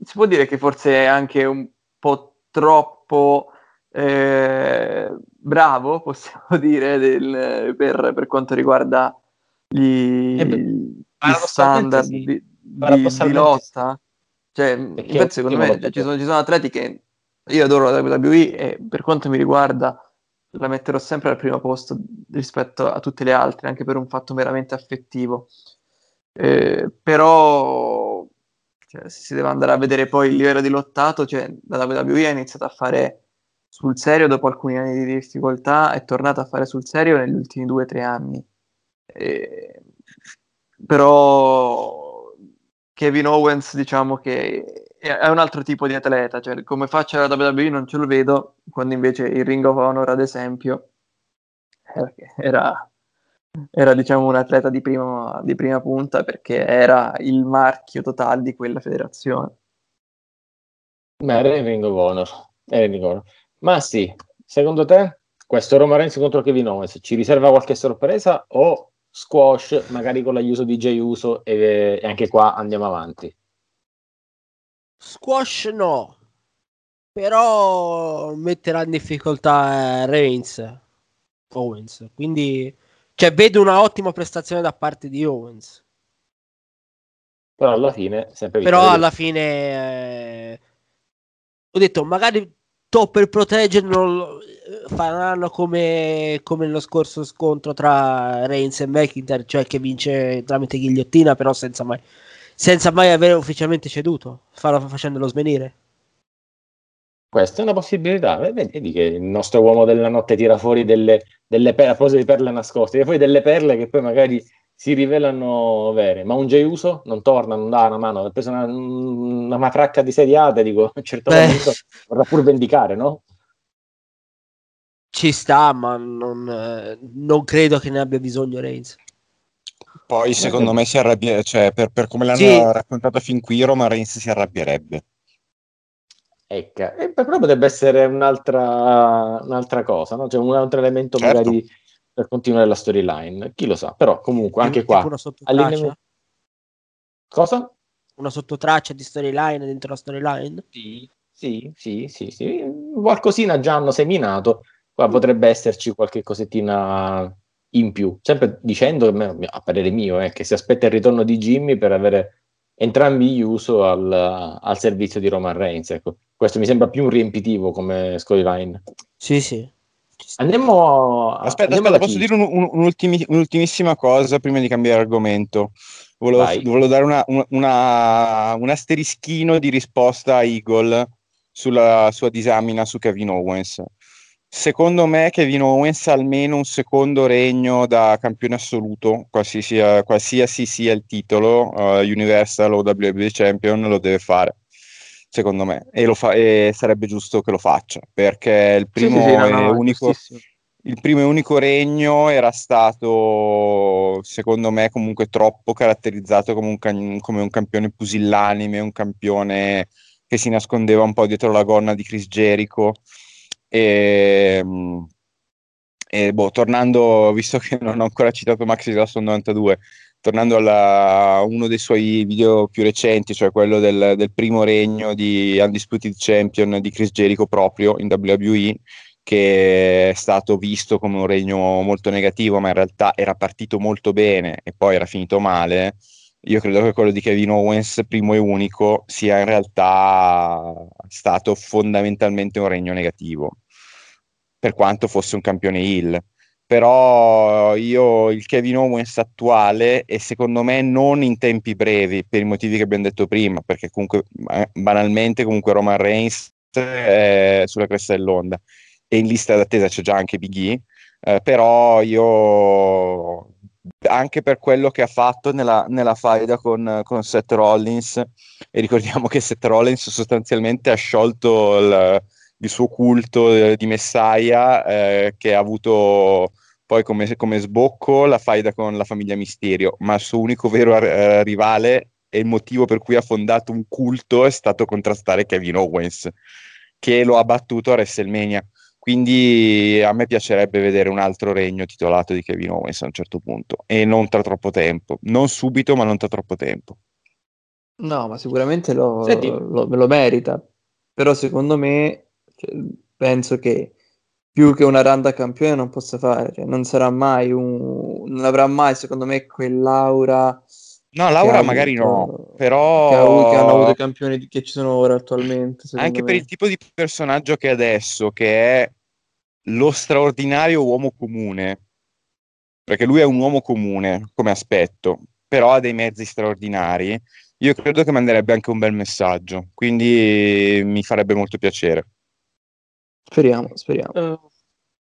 si può dire che forse è anche un po' troppo eh, bravo, possiamo dire, del, per, per, quanto riguarda gli, eh standard sì. di, di, di, lotta. Cioè, infatti, secondo me ci sono, ci sono atleti che io adoro la WWE e per quanto mi riguarda la metterò sempre al primo posto rispetto a tutte le altre, anche per un fatto meramente affettivo. Eh, però cioè, se si deve andare a vedere poi il livello di lottato, cioè, la WWE ha iniziato a fare sul serio dopo alcuni anni di difficoltà, è tornata a fare sul serio negli ultimi due o tre anni. Eh, però Kevin Owens diciamo che è un altro tipo di atleta, cioè come faccia la WWE non ce lo vedo, quando invece il Ring of Honor, ad esempio, era, era diciamo un atleta di prima, di prima punta perché era il marchio totale di quella federazione. Ma era il Ring of Honor. Era Ring of Honor. Ma sì, secondo te questo Roma Reigns contro Kevin Owens ci riserva qualche sorpresa o squash magari con l'aiuto di Jay Uso e, e anche qua andiamo avanti? Squash no, però metterà in difficoltà eh, Reigns, Owens, quindi cioè, vedo una ottima prestazione da parte di Owens. Però alla fine, sempre Però alla fine eh, ho detto magari to per proteggerlo eh, faranno come, come nello scorso scontro tra Reigns e McIntyre, cioè che vince tramite ghigliottina, però senza mai senza mai aver ufficialmente ceduto, farlo facendolo svenire. Questa è una possibilità. Vedi che il nostro uomo della notte tira fuori delle, delle perle, a proposito di perle nascoste, tira fuori delle perle che poi magari si rivelano vere. Ma un Geuso non torna, non dà una mano. Ha preso una, una matracca di seriate, dico, a un certo Beh. momento vorrà pur vendicare, no? Ci sta, ma non, non credo che ne abbia bisogno Reigns. Poi secondo me si arrabbierebbe, cioè per, per, come l'hanno sì. raccontato fin qui, Roman Reigns si arrabbierebbe. Ecco, e però potrebbe essere un'altra, un'altra cosa, no? cioè un altro elemento certo. magari per continuare la storyline, chi lo sa, però comunque anche qua... Una sottotraccia? Cosa? Una sottotraccia di storyline dentro la storyline? Sì, sì, sì, sì, sì. qualcosina già hanno seminato, qua potrebbe esserci qualche cosettina in più, sempre dicendo, a parere mio, eh, che si aspetta il ritorno di Jimmy per avere entrambi gli uso al, al servizio di Roman Reigns. Ecco. Questo mi sembra più un riempitivo come storyline. Sì, sì. Andiamo a... Aspetta, andiamo aspetta posso dire un, un, un'ultimi, un'ultimissima cosa prima di cambiare argomento? Volevo, volevo dare una, una, un asterischino di risposta a Eagle sulla sua disamina su Kevin Owens. Secondo me Kevin Owens ha almeno un secondo regno da campione assoluto, qualsiasi, qualsiasi sia il titolo, uh, Universal o WWE Champion, lo deve fare, secondo me, e, fa- e sarebbe giusto che lo faccia, perché il primo, sì, sì, no, no, unico, il primo e unico regno era stato, secondo me, comunque troppo caratterizzato come un, can- come un campione pusillanime, un campione che si nascondeva un po' dietro la gonna di Chris Jericho. E, ehm, e boh, tornando, visto che non ho ancora citato Maxi Gasson 92, tornando a uno dei suoi video più recenti, cioè quello del, del, primo regno di Undisputed Champion di Chris Jericho proprio in WWE, che è stato visto come un regno molto negativo, ma in realtà era partito molto bene e poi era finito male. io credo che quello di Kevin Owens, primo e unico, sia in realtà stato fondamentalmente un regno negativo, per quanto fosse un campione Hill. Però io il Kevin Owens attuale e secondo me non in tempi brevi, per i motivi che abbiamo detto prima, perché comunque banalmente comunque Roman Reigns è sulla cresta dell'onda. E in lista d'attesa c'è già anche Big E, eh, però io anche per quello che ha fatto nella, nella faida con, con, Seth Rollins e ricordiamo che Seth Rollins sostanzialmente ha sciolto il, il suo culto di Messiah eh, che ha avuto poi come, come, sbocco la faida con la famiglia Misterio, ma il suo unico vero eh, rivale e il motivo per cui ha fondato un culto è stato contrastare Kevin Owens, che lo ha battuto a WrestleMania. Quindi a me piacerebbe vedere un altro regno titolato di Kevin Owens a un certo punto e non tra troppo tempo, non subito, ma non tra troppo tempo. No, ma sicuramente lo, lo, lo merita. Però secondo me cioè, penso che più che una randa campione non possa fare, cioè, non sarà mai un non avrà mai secondo me quell'aura No, Laura magari avuto, no, però... Che, ha, che, hanno avuto i campioni che ci sono ora attualmente. Anche me. per il tipo di personaggio che è adesso, che è lo straordinario uomo comune, perché lui è un uomo comune come aspetto, però ha dei mezzi straordinari, io credo che manderebbe anche un bel messaggio, quindi mi farebbe molto piacere. Speriamo, speriamo. Uh,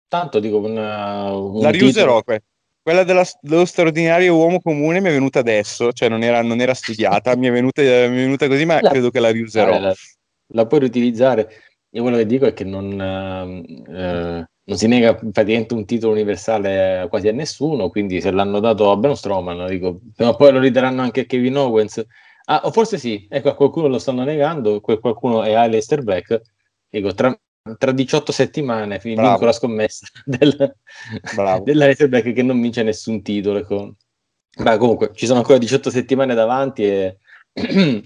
tanto dico un, un La riuserò, que- quella della, dello straordinario uomo comune mi è venuta adesso, cioè non era, non era studiata, mi, è venuta, mi, è venuta, così, ma la, credo che la riuserò. La, la, puoi riutilizzare. Io quello che dico è che non, eh, non si nega praticamente un titolo universale quasi a nessuno, quindi se l'hanno dato a Ben Strowman, dico, ma poi lo ridaranno anche a Kevin Owens. Ah, o forse sì, ecco, a qualcuno lo stanno negando, quel qualcuno è Aleister Black. Dico, tra, tra 18 settimane vinco la scommessa del, della Razorback che non vince nessun titolo. Ecco. Ma comunque ci sono ancora 18 settimane davanti e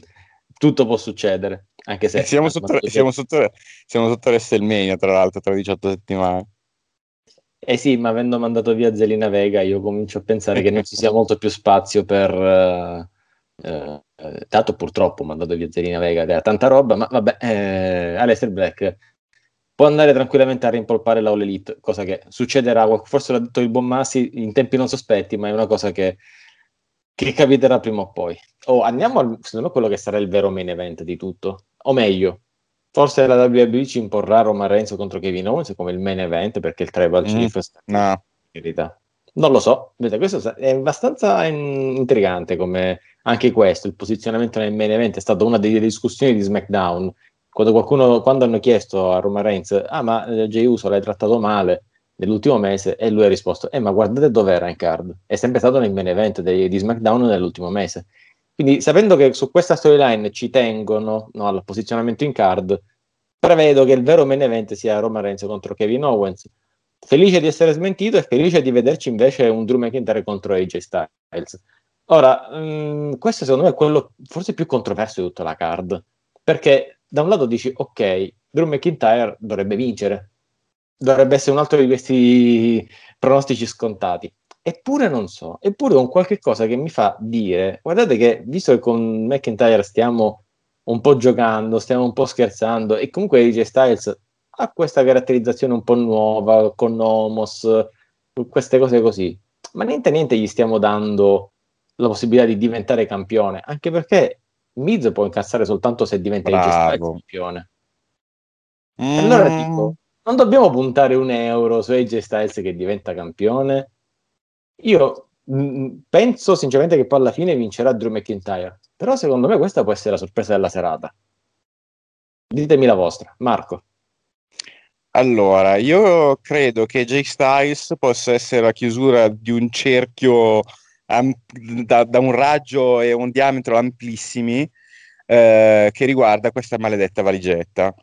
tutto può succedere. Anche se siamo sotto, siamo, sotto, siamo sotto WrestleMania, tra l'altro, tra 18 settimane. Eh sì, ma avendo mandato via Zelina Vega, io comincio a pensare che non ci sia molto più spazio per. Uh, uh, dato purtroppo mandato via Zelina Vega, era tanta roba, ma vabbè, eh, Aleister Black può andare tranquillamente a rimpolpare la All Elite, cosa che succederà, forse l'ha detto il buon Massi in tempi non sospetti, ma è una cosa che, che capiterà prima o poi. Oh, andiamo al, secondo me, quello che sarà il vero main event di tutto, o meglio, forse la WWE ci imporrà Roman Reigns contro Kevin Owens come il main event, perché il tribal mm, chief no. in verità. Non lo so, vedete, questo è abbastanza intrigante come anche questo, il posizionamento nel main event è stata una delle discussioni di SmackDown quando, qualcuno, quando hanno chiesto a Roma Reigns, ah ma eh, Jey Uso l'hai trattato male nell'ultimo mese, e lui ha risposto, eh ma guardate dov'era in card, è sempre stato nel main event di, di SmackDown nell'ultimo mese. Quindi sapendo che su questa storyline ci tengono no, al posizionamento in card, prevedo che il vero main event sia Roman Reigns contro Kevin Owens. Felice di essere smentito e felice di vederci invece un Drew McIntyre contro AJ Styles. Ora, mh, mm, questo secondo me è quello forse più controverso di tutta la card, perché da un lato dici, ok, Drew McIntyre dovrebbe vincere, dovrebbe essere un altro di questi pronostici scontati. Eppure non so, eppure un qualche cosa che mi fa dire, guardate che visto che con McIntyre stiamo un po' giocando, stiamo un po' scherzando e comunque AJ Styles ha questa caratterizzazione un po' nuova con Nomos, queste cose così, ma niente niente gli stiamo dando la possibilità di diventare campione, anche perché Miz può incassare soltanto se diventa AJ campione. Mm. Allora dico, non dobbiamo puntare un euro su AJ Styles che diventa campione. Io mh, mm, penso sinceramente che poi alla fine vincerà Drew McIntyre. Però secondo me questa può essere la sorpresa della serata. Ditemi la vostra, Marco. Allora, io credo che Jay Styles possa essere la chiusura di un cerchio da, da, un raggio e un diametro amplissimi eh, che riguarda questa maledetta valigetta.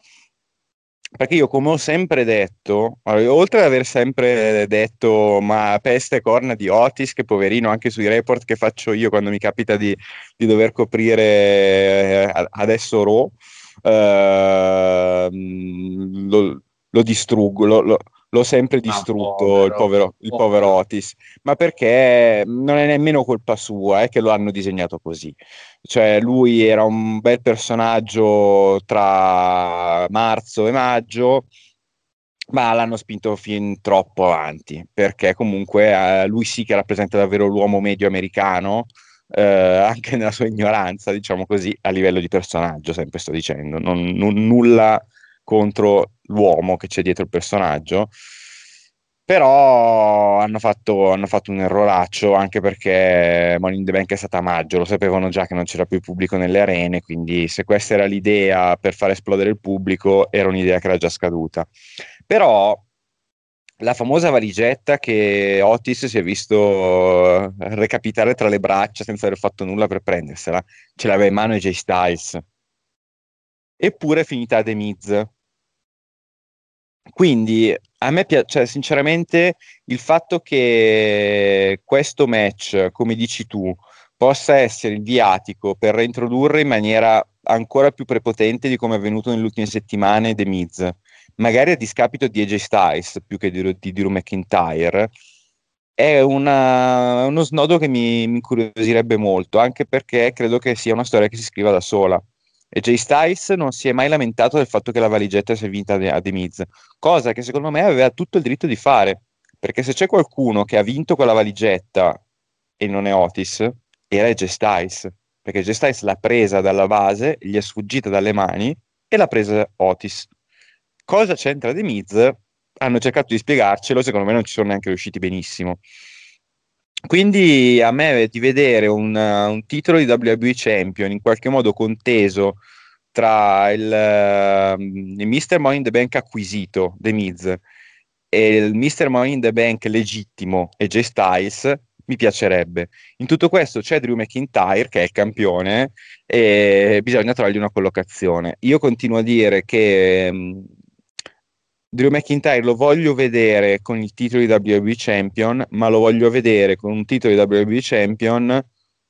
Perché io, come ho sempre detto, oltre ad aver sempre detto ma peste corna di Otis, che poverino anche sui report che faccio io quando mi capita di, di dover coprire eh, adesso Raw, eh, lo, lo distruggo, lo, lo, l'ho sempre distrutto il, povero, il povero. Otis, ma perché non è nemmeno colpa sua, è che lo hanno disegnato così. Cioè, lui era un bel personaggio tra marzo e maggio, ma l'hanno spinto fin troppo avanti, perché comunque eh, lui sì che rappresenta davvero l'uomo medio americano, eh, anche nella sua ignoranza, diciamo così, a livello di personaggio, sempre sto dicendo, non, non nulla contro l'uomo che c'è dietro il personaggio. Però hanno fatto, hanno fatto un erroraccio anche perché Money in the Bank è stata a maggio, lo sapevano già che non c'era più pubblico nelle arene, quindi se questa era l'idea per far esplodere il pubblico, era un'idea che era già scaduta. Però la famosa valigetta che Otis si è visto eh, recapitare tra le braccia senza aver fatto nulla per prendersela, ce l'aveva in mano AJ Styles. Eppure è finita a The Miz quindi a me piace, cioè, sinceramente, il fatto che questo match, come dici tu, possa essere il viatico per reintrodurre in maniera ancora più prepotente di come è avvenuto nelle ultime settimane The Miz, magari a discapito di AJ Styles più che di, di Drew McIntyre, è una, uno snodo che mi, mi incuriosirebbe molto, anche perché credo che sia una storia che si scriva da sola. E Jay Styles non si è mai lamentato del fatto che la valigetta sia vinta a The Miz, cosa che secondo me aveva tutto il diritto di fare, perché se c'è qualcuno che ha vinto quella valigetta e non è Otis, era Jay Styles, perché Jay Styles l'ha presa dalla base, gli è sfuggita dalle mani e l'ha presa Otis. Cosa c'entra The Miz? Hanno cercato di spiegarcelo, secondo me non ci sono neanche riusciti benissimo. Quindi a me di vedere un, un, titolo di WWE Champion in qualche modo conteso tra il, uh, il Mr. Money in the Bank acquisito, The Miz, e il Mr. Money in the Bank legittimo, e Styles, mi piacerebbe. In tutto questo c'è Drew McIntyre, che è il campione, e bisogna trovargli una collocazione. Io continuo a dire che um, Drew McIntyre lo voglio vedere con il titolo di WWE Champion, ma lo voglio vedere con un titolo di WWE Champion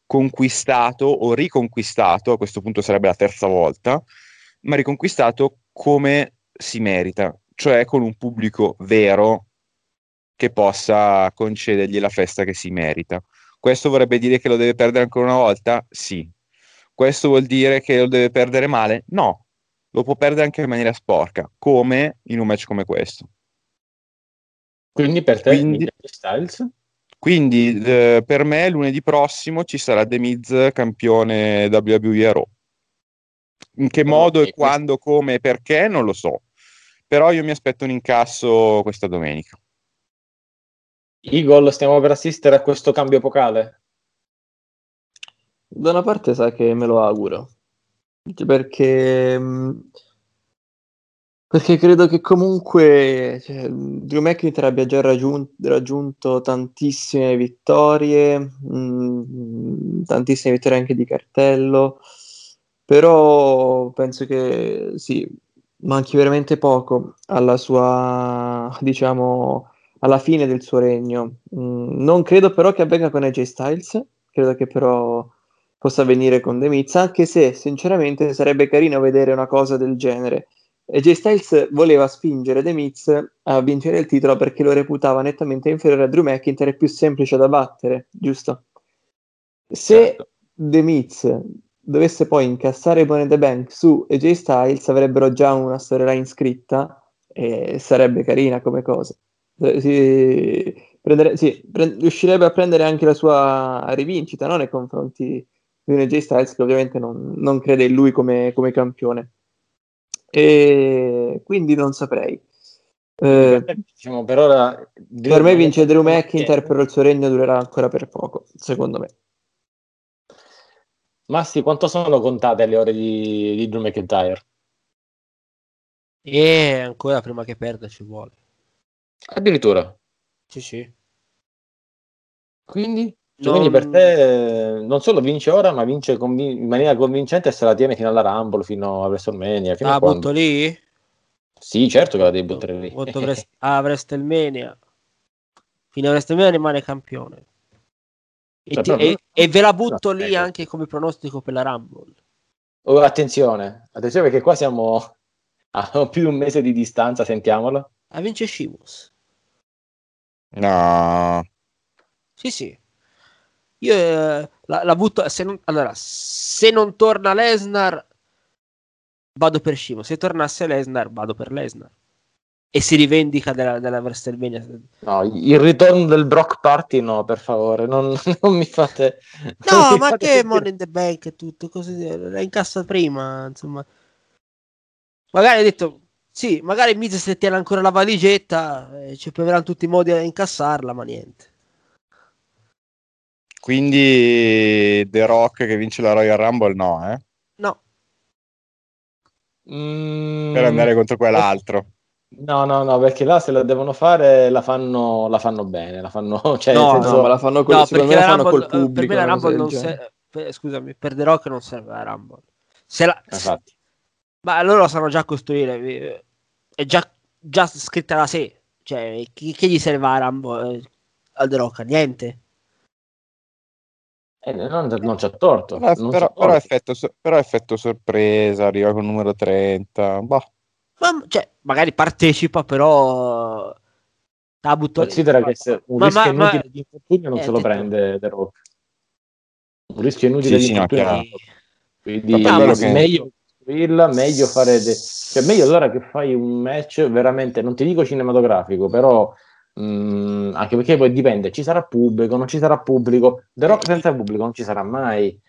conquistato o riconquistato, a questo punto sarebbe la terza volta, ma riconquistato come si merita, cioè con un pubblico vero che possa concedergli la festa che si merita. Questo vorrebbe dire che lo deve perdere ancora una volta? Sì. Questo vuol dire che lo deve perdere male? No, lo può perdere anche in maniera sporca, come in un match come questo. Quindi per te quindi, Styles? Quindi eh, per me lunedì prossimo ci sarà The Miz campione WWE Raw. In che modo e quando, come e perché non lo so. Però io mi aspetto un incasso questa domenica. Eagle, stiamo per assistere a questo cambio epocale? Da una parte sa che me lo auguro, perché, mm, perché credo che comunque cioè, Drew McIntyre abbia già raggiunto, raggiunto tantissime vittorie, mh, mm, tantissime vittorie anche di cartello, però penso che sì, manchi veramente poco alla sua, diciamo, alla fine del suo regno. Mm, non credo però che avvenga con AJ Styles, credo che però possa avvenire con The Miz, anche se sinceramente sarebbe carino vedere una cosa del genere. E J Styles voleva spingere The Miz a vincere il titolo perché lo reputava nettamente inferiore a Drew McIntyre e più semplice da battere, giusto? Se certo. The Miz dovesse poi incassare Money the Bank su AJ Styles avrebbero già una storyline scritta e sarebbe carina come cosa. Si, prendere, sì, pre- riuscirebbe a prendere anche la sua rivincita no? nei confronti di un AJ Styles che ovviamente non, non crede in lui come, come, campione. E quindi non saprei. Eh, diciamo, per, ora, per me vince Drew McIntyre, però il suo regno durerà ancora per poco, secondo me. Massi, quanto sono contate le ore di, di Drew McIntyre? E ancora prima che perda ci vuole. Addirittura? Sì, sì. Quindi? Cioè, non... Quindi per te non solo vince ora, ma vince convin- in maniera convincente e se la tiene fino alla Rumble, fino a WrestleMania. Fino ah, a butto lì? Sì, certo che la devi buttare lì. Vrest- ah, WrestleMania. Fino a WrestleMania rimane campione. E, cioè, ti- proprio... e-, e ve la butto no, lì ecco. anche come pronostico per la Rumble. Oh, attenzione, attenzione perché qua siamo a più di un mese di distanza, sentiamolo. A vince Shimus. No. Sì, sì. Io eh, la, la butto. Se non, allora, se non torna Lesnar, vado per Shimo. Se tornasse Lesnar, vado per Lesnar. E si rivendica della, della WrestleMania. No, il ritorno del Brock Party, no, per favore, non, non mi fate. No, mi ma fate che sentire- Money in the Bank e tutto così. L'ha incassa prima, insomma. Magari ha detto. Sì, magari Miz se tiene ancora la valigetta, eh, ci proveranno tutti i modi a incassarla, ma niente. Quindi The Rock che vince la Royal Rumble, no, eh? No, Mm, Per andare contro quell'altro. No, no, no, perché là se la devono fare la fanno, la fanno bene, la fanno, cioè, No, senso- No, ma la fanno col, no perché me la la fanno Rumble, col eh, pubblico. per me la Rumble non serve. per- scusami, per The Rock non serve la Rumble. Se la, Infatti. Ma loro la sanno già costruire, eh, è già, già scritta da sé. Cioè, chi, che gli serve a Rambo eh, al The Rock? Niente. Eh, non, non c'ha torto. Però, non però- c'ha però torto. effetto, però effetto sorpresa, arriva con il numero 30. Boh. Ma, cioè, magari partecipa, però... La butto. Considera che se un Ma- rischio ma- ma- inutile di infortunio non Eh, se lo detto- prende The Rock. Un rischio inutile Sì, di sì, no, infortunio. prende. Quindi Ma è che- meglio costruirla, meglio fare de- cioè meglio allora che fai un match veramente, non ti dico cinematografico, però mh, anche perché poi dipende, ci sarà pubblico, non ci sarà pubblico. The Rock senza pubblico non ci sarà mai.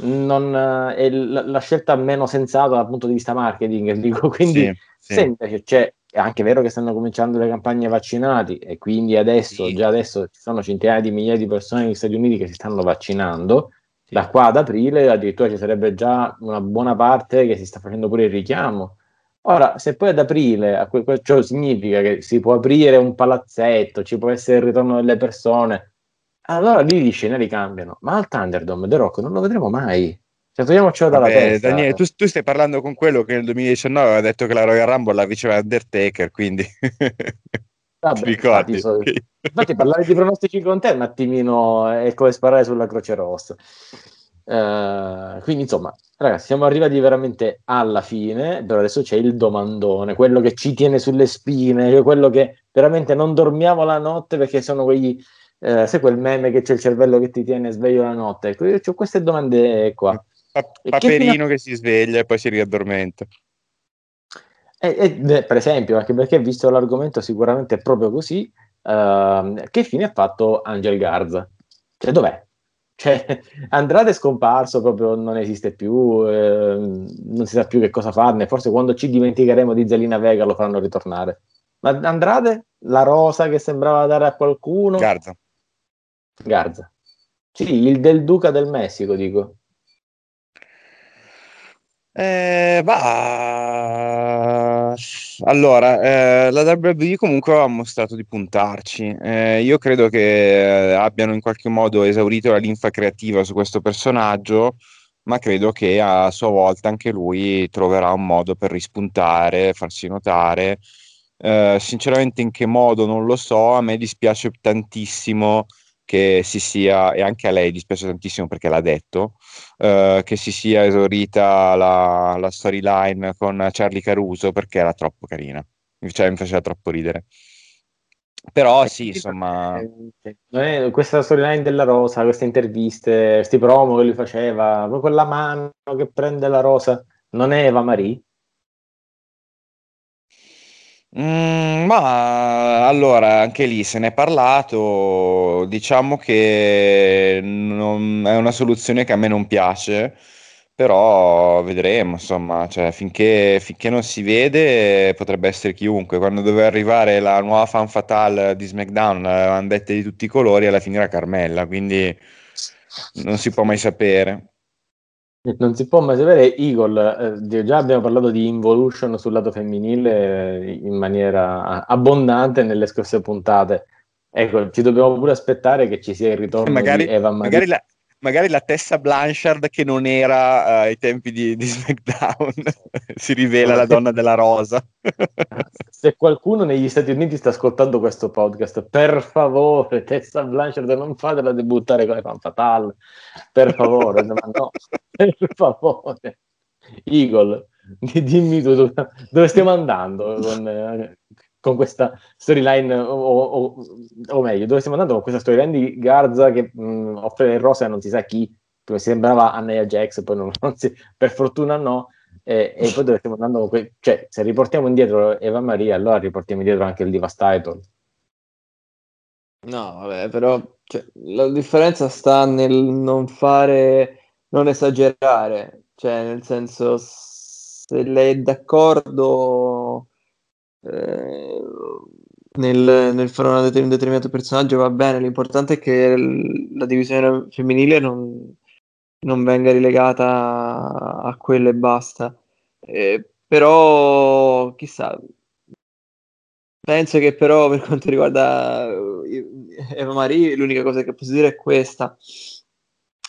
Non, eh, è la, la scelta meno sensata dal punto di vista marketing, dico, quindi Sì, sì. se invece c'è, è anche vero che stanno cominciando le campagne vaccinati e quindi adesso, Sì. già adesso ci sono centinaia di migliaia di persone negli Stati Uniti che si stanno vaccinando. Da qua ad aprile addirittura ci sarebbe già una buona parte che si sta facendo pure il richiamo. Ora, se poi ad aprile ciò significa che si può aprire un palazzetto, ci può essere il ritorno delle persone, allora lì gli scenari cambiano. Ma al Thunderdome The Rock non lo vedremo mai. Cioè, togliamocelo dalla Vabbè, testa. Daniele, tu, tu stai parlando con quello che nel 2019 aveva detto che la Royal Rumble la vinceva Undertaker, quindi Vabbè, ti ricordi? infatti, so- Infatti, parlare di pronostici con te un attimino è come sparare sulla Croce Rossa. Eh, quindi, insomma, ragazzi, siamo arrivati veramente alla fine. Però adesso c'è il domandone, quello che ci tiene sulle spine, cioè quello che veramente non dormiamo la notte perché sono quegli. Eh, sai quel meme che c'è il cervello che ti tiene sveglio la notte? Ecco, io ho queste domande qua. Pa- E che Paperino che si sveglia e poi si riaddormenta. E, e, per esempio, anche perché visto l'argomento sicuramente è proprio così, ehm, che fine ha fatto Angel Garza? Cioè, dov'è? Cioè, Andrade è scomparso, proprio non esiste più, ehm, non si sa più che cosa farne, forse quando ci dimenticheremo di Zelina Vega lo faranno ritornare. Ma Andrade, la rosa che sembrava dare a qualcuno, Garza. Garza. Sì, il del Duca del Messico, dico. Eh, bah, allora, eh, la WWE comunque ha mostrato di puntarci. Eh, io credo che abbiano in qualche modo esaurito la linfa creativa su questo personaggio, ma credo che a sua volta anche lui troverà un modo per rispuntare, farsi notare. Eh, sinceramente, in che modo non lo so. A me dispiace tantissimo che si sia, e anche a lei dispiace tantissimo perché l'ha detto eh, che si sia esaurita la, la storyline con Charlie Caruso perché era troppo carina, cioè mi faceva troppo ridere. Però sì, insomma, Eh, non è- questa storyline della rosa, queste interviste, questi promo che lui faceva, quella mano che prende la rosa, non è Eva Marie? Mm, ma allora anche lì se ne è parlato, diciamo che non- è una soluzione che a me non piace, però vedremo, insomma, cioè, finché, finché non si vede potrebbe essere chiunque. Quando doveva arrivare la nuova fan fatale di SmackDown, l'avevano dette di tutti i colori, alla fine era Carmella, quindi non si può mai sapere. Non si può mai sapere, Eagle, eh, già abbiamo parlato di involution sul lato femminile eh, in maniera abbondante nelle scorse puntate. Ecco, ci dobbiamo pure aspettare che ci sia il ritorno Magari, di Eva Marie. magari la, magari la Tessa Blanchard che non era eh, ai tempi di, di SmackDown si rivela la donna della rosa. Se qualcuno negli Stati Uniti sta ascoltando questo podcast, per favore, Tessa Blanchard, non fatela debuttare con le fan fatale. Per favore, no, no, per favore. Eagle, di- dimmi tu dove, dove stiamo andando con, eh, con questa storyline, o, o, o, meglio, dove stiamo andando con questa storyline di Garza che mh, offre il rosa a non si sa chi, come sembrava a Nia Jax, poi non, non si, per fortuna no, e, e, poi dove stiamo andando que- cioè se riportiamo indietro Eva Maria, allora riportiamo indietro anche il Devastator. No, vabbè, però cioè, la differenza sta nel non fare, non esagerare, cioè nel senso se lei è d'accordo eh, nel, nel, fare una un determinato personaggio va bene, l'importante è che l- la divisione femminile non, non venga relegata a, a quello e basta. Eh, però chissà, penso che però per quanto riguarda eh, Eva Marie l'unica cosa che posso dire è questa.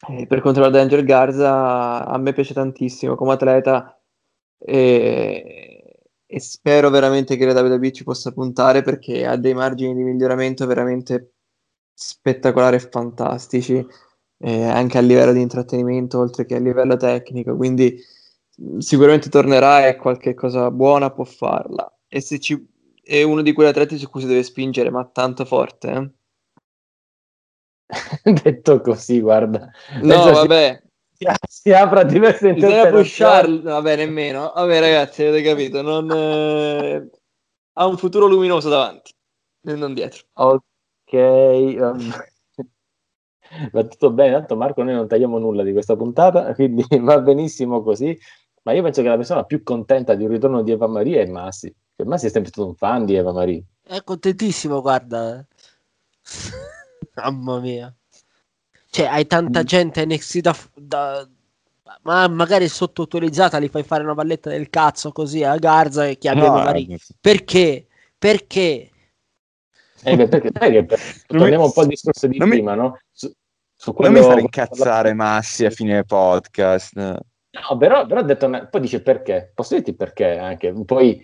Eh, per quanto riguarda Angel Garza, a me piace tantissimo come atleta e, e spero veramente che la WWE ci possa puntare perché ha dei margini di miglioramento veramente spettacolari e fantastici, eh, anche a livello di intrattenimento oltre che a livello tecnico. Quindi sicuramente tornerà e qualche cosa buona può farla. E se ci è uno di quegli atleti su cui si deve spingere, ma tanto forte. Eh? Detto così, guarda. No, vabbè. Si, si apre a diverse Bisogna pusharlo, vabbè, nemmeno. Vabbè, ragazzi, avete capito, non, eh... ha un futuro luminoso davanti, e non dietro. Ok, va tutto bene, tanto Marco noi non tagliamo nulla di questa puntata, quindi va benissimo così, ma io penso che la persona più contenta di un ritorno di Eva Maria è Massi. Per me sei sempre stato un fan di Eva Marie. È contentissimo, guarda. Mamma mia. Cioè, hai tanta mm. gente NXT da, da, ma magari sottoutilizzata, li fai fare una valletta del cazzo così a Garza e chiami no, Eva Marie. Eh, perché? Perché? Eh, beh, perché, perché per, torniamo un po' al discorso di non prima, mi, no? Su, su quello... Non mi fare incazzare Massi a fine podcast. No, però, però ha detto, poi dice perché. Posso dirti perché anche. Poi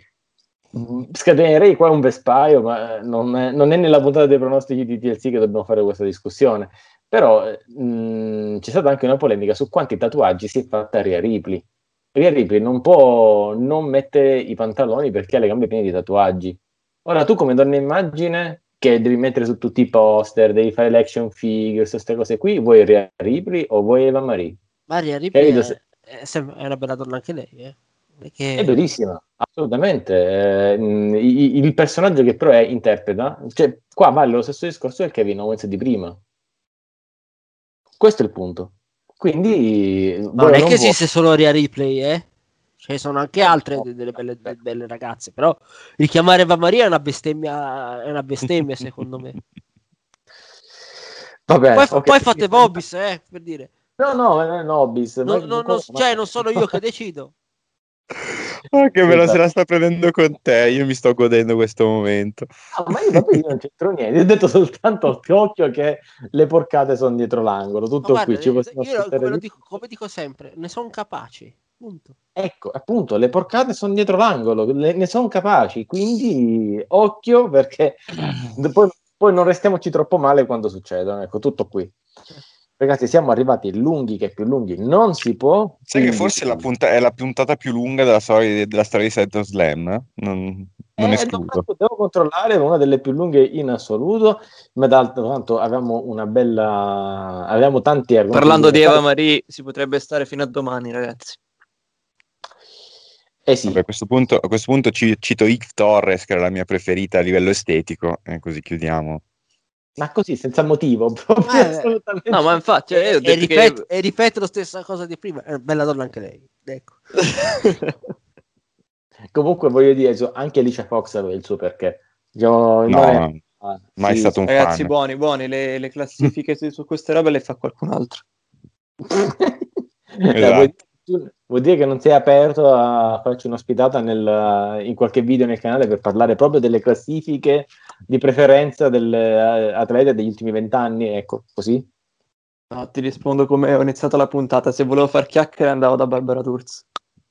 scatenerei qua un vespaio, ma non è, non è, nella puntata dei pronostici di TLC che dobbiamo fare questa discussione. Però mh, c'è stata anche una polemica su quanti tatuaggi si è fatta Ria Ripley. Ria Ripley non può non mettere i pantaloni perché ha le gambe piene di tatuaggi. Ora tu come donna immagine che devi mettere su tutti i poster, devi fare l'action figures, queste cose qui, vuoi Ria Ripley o vuoi Eva Marie? Maria Ripley è, è, è, una bella donna anche lei, eh? Perché... È bellissima, assolutamente. Eh, il, il, personaggio che però è interpreta, cioè qua vale lo stesso discorso del Kevin Owens di prima. Questo è il punto. Quindi... Ma non è che esiste solo Ria Ripley, eh? Ci sono anche altre delle belle, delle belle ragazze, però richiamare Eva Maria è una bestemmia, è una bestemmia secondo me. Vabbè, poi, okay. poi fate Bobis, eh, per dire. No, no, non è Nobis. No, no, no, cioè, non sono io che decido. Oh, che me la se la sta prendendo con te, io mi sto godendo questo momento. Ah, ma io proprio non c'entro niente, ho detto soltanto occhio che le porcate sono dietro l'angolo, tutto guarda, qui. Ci io come dico, come dico sempre, ne sono capaci. Punto. Ecco, appunto, le porcate sono dietro l'angolo, le, ne sono capaci, quindi occhio perché poi, poi non restiamoci troppo male quando succedono, ecco, tutto qui. Ragazzi, siamo arrivati lunghi che più lunghi non si può. Sai che forse la punta- è la puntata più lunga della storia, della storia di Seto Slam? Eh? Non, non eh, escludo. Devo controllare una delle più lunghe in assoluto, ma d'altro canto avevamo una bella. Avevamo tanti argomenti. Parlando di Eva Marie, si potrebbe stare fino a domani, ragazzi. Eh sì. Vabbè, a, questo punto, a questo punto cito Ick Torres, che era la mia preferita a livello estetico, e così chiudiamo. Ma così, senza motivo, proprio eh. No, ma infatti, eh, e, ripeto, che... e, ripeto, la stessa cosa di prima, è bella donna anche lei. Ecco. Comunque voglio dire, anche Alicia Fox aveva il suo perché. Diciamo, no, è... ah, mai sì, stato un Ragazzi, fan. buoni, buoni, le, le classifiche su queste robe le fa qualcun altro. esatto vuol dire che non sei aperto a farci un'ospitata nel, in qualche video nel canale per parlare proprio delle classifiche di preferenza delle atlete degli ultimi vent'anni, ecco, così? No, ti rispondo come ho iniziato la puntata, se volevo far chiacchiere andavo da Barbara Turz.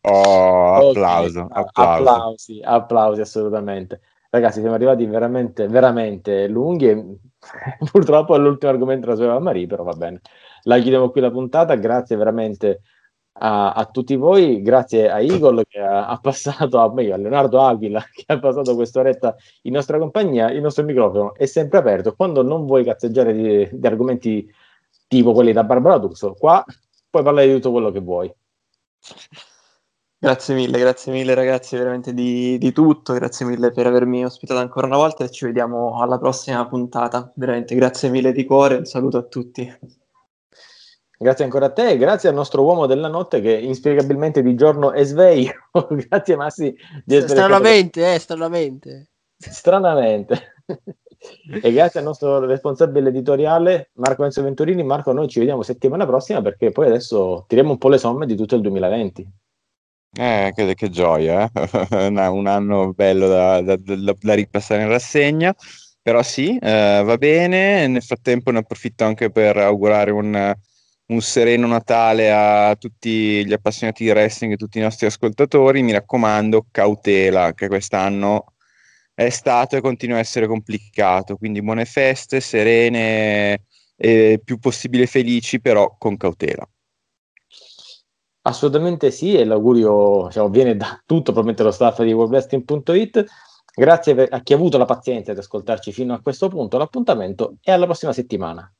Oh, applauso, okay. applauso. applausi, applausi assolutamente. Ragazzi, siamo arrivati veramente, veramente lunghi e purtroppo all'ultimo argomento la sua Marie, però va bene. La chiudiamo qui la puntata, grazie veramente a, a, tutti voi, grazie a Igor che ha, ha passato, a, meglio, a Leonardo Aquila che ha passato quest'oretta in nostra compagnia, il nostro microfono è sempre aperto, quando non vuoi cazzeggiare di, di argomenti tipo quelli da Barbara Tuxo, qua puoi parlare di tutto quello che vuoi. Grazie mille, grazie mille ragazzi, veramente di, di, tutto, grazie mille per avermi ospitato ancora una volta e ci vediamo alla prossima puntata, veramente grazie mille di cuore, un saluto a tutti. Grazie ancora a te e grazie al nostro uomo della notte che inspiegabilmente di giorno è sveglio. grazie Massi di essere Stranamente, stato... eh, stranamente. Stranamente. e grazie al nostro responsabile editoriale Marco Enzo Venturini. Marco, noi ci vediamo settimana prossima perché poi adesso tiriamo un po' le somme di tutto il 2020. Eh, che, che gioia, eh? un anno bello da, da, da, da, ripassare in rassegna. Però sì, eh, va bene. Nel frattempo ne approfitto anche per augurare un un sereno Natale a tutti gli appassionati di wrestling e tutti i nostri ascoltatori. Mi raccomando, cautela, che quest'anno è stato e continua a essere complicato. Quindi buone feste, serene e più possibile felici, però con cautela. Assolutamente sì, e l'augurio diciamo, viene da tutto, probabilmente lo staff di worldwrestling.it. Grazie a chi ha avuto la pazienza di ascoltarci fino a questo punto. L'appuntamento è alla prossima settimana.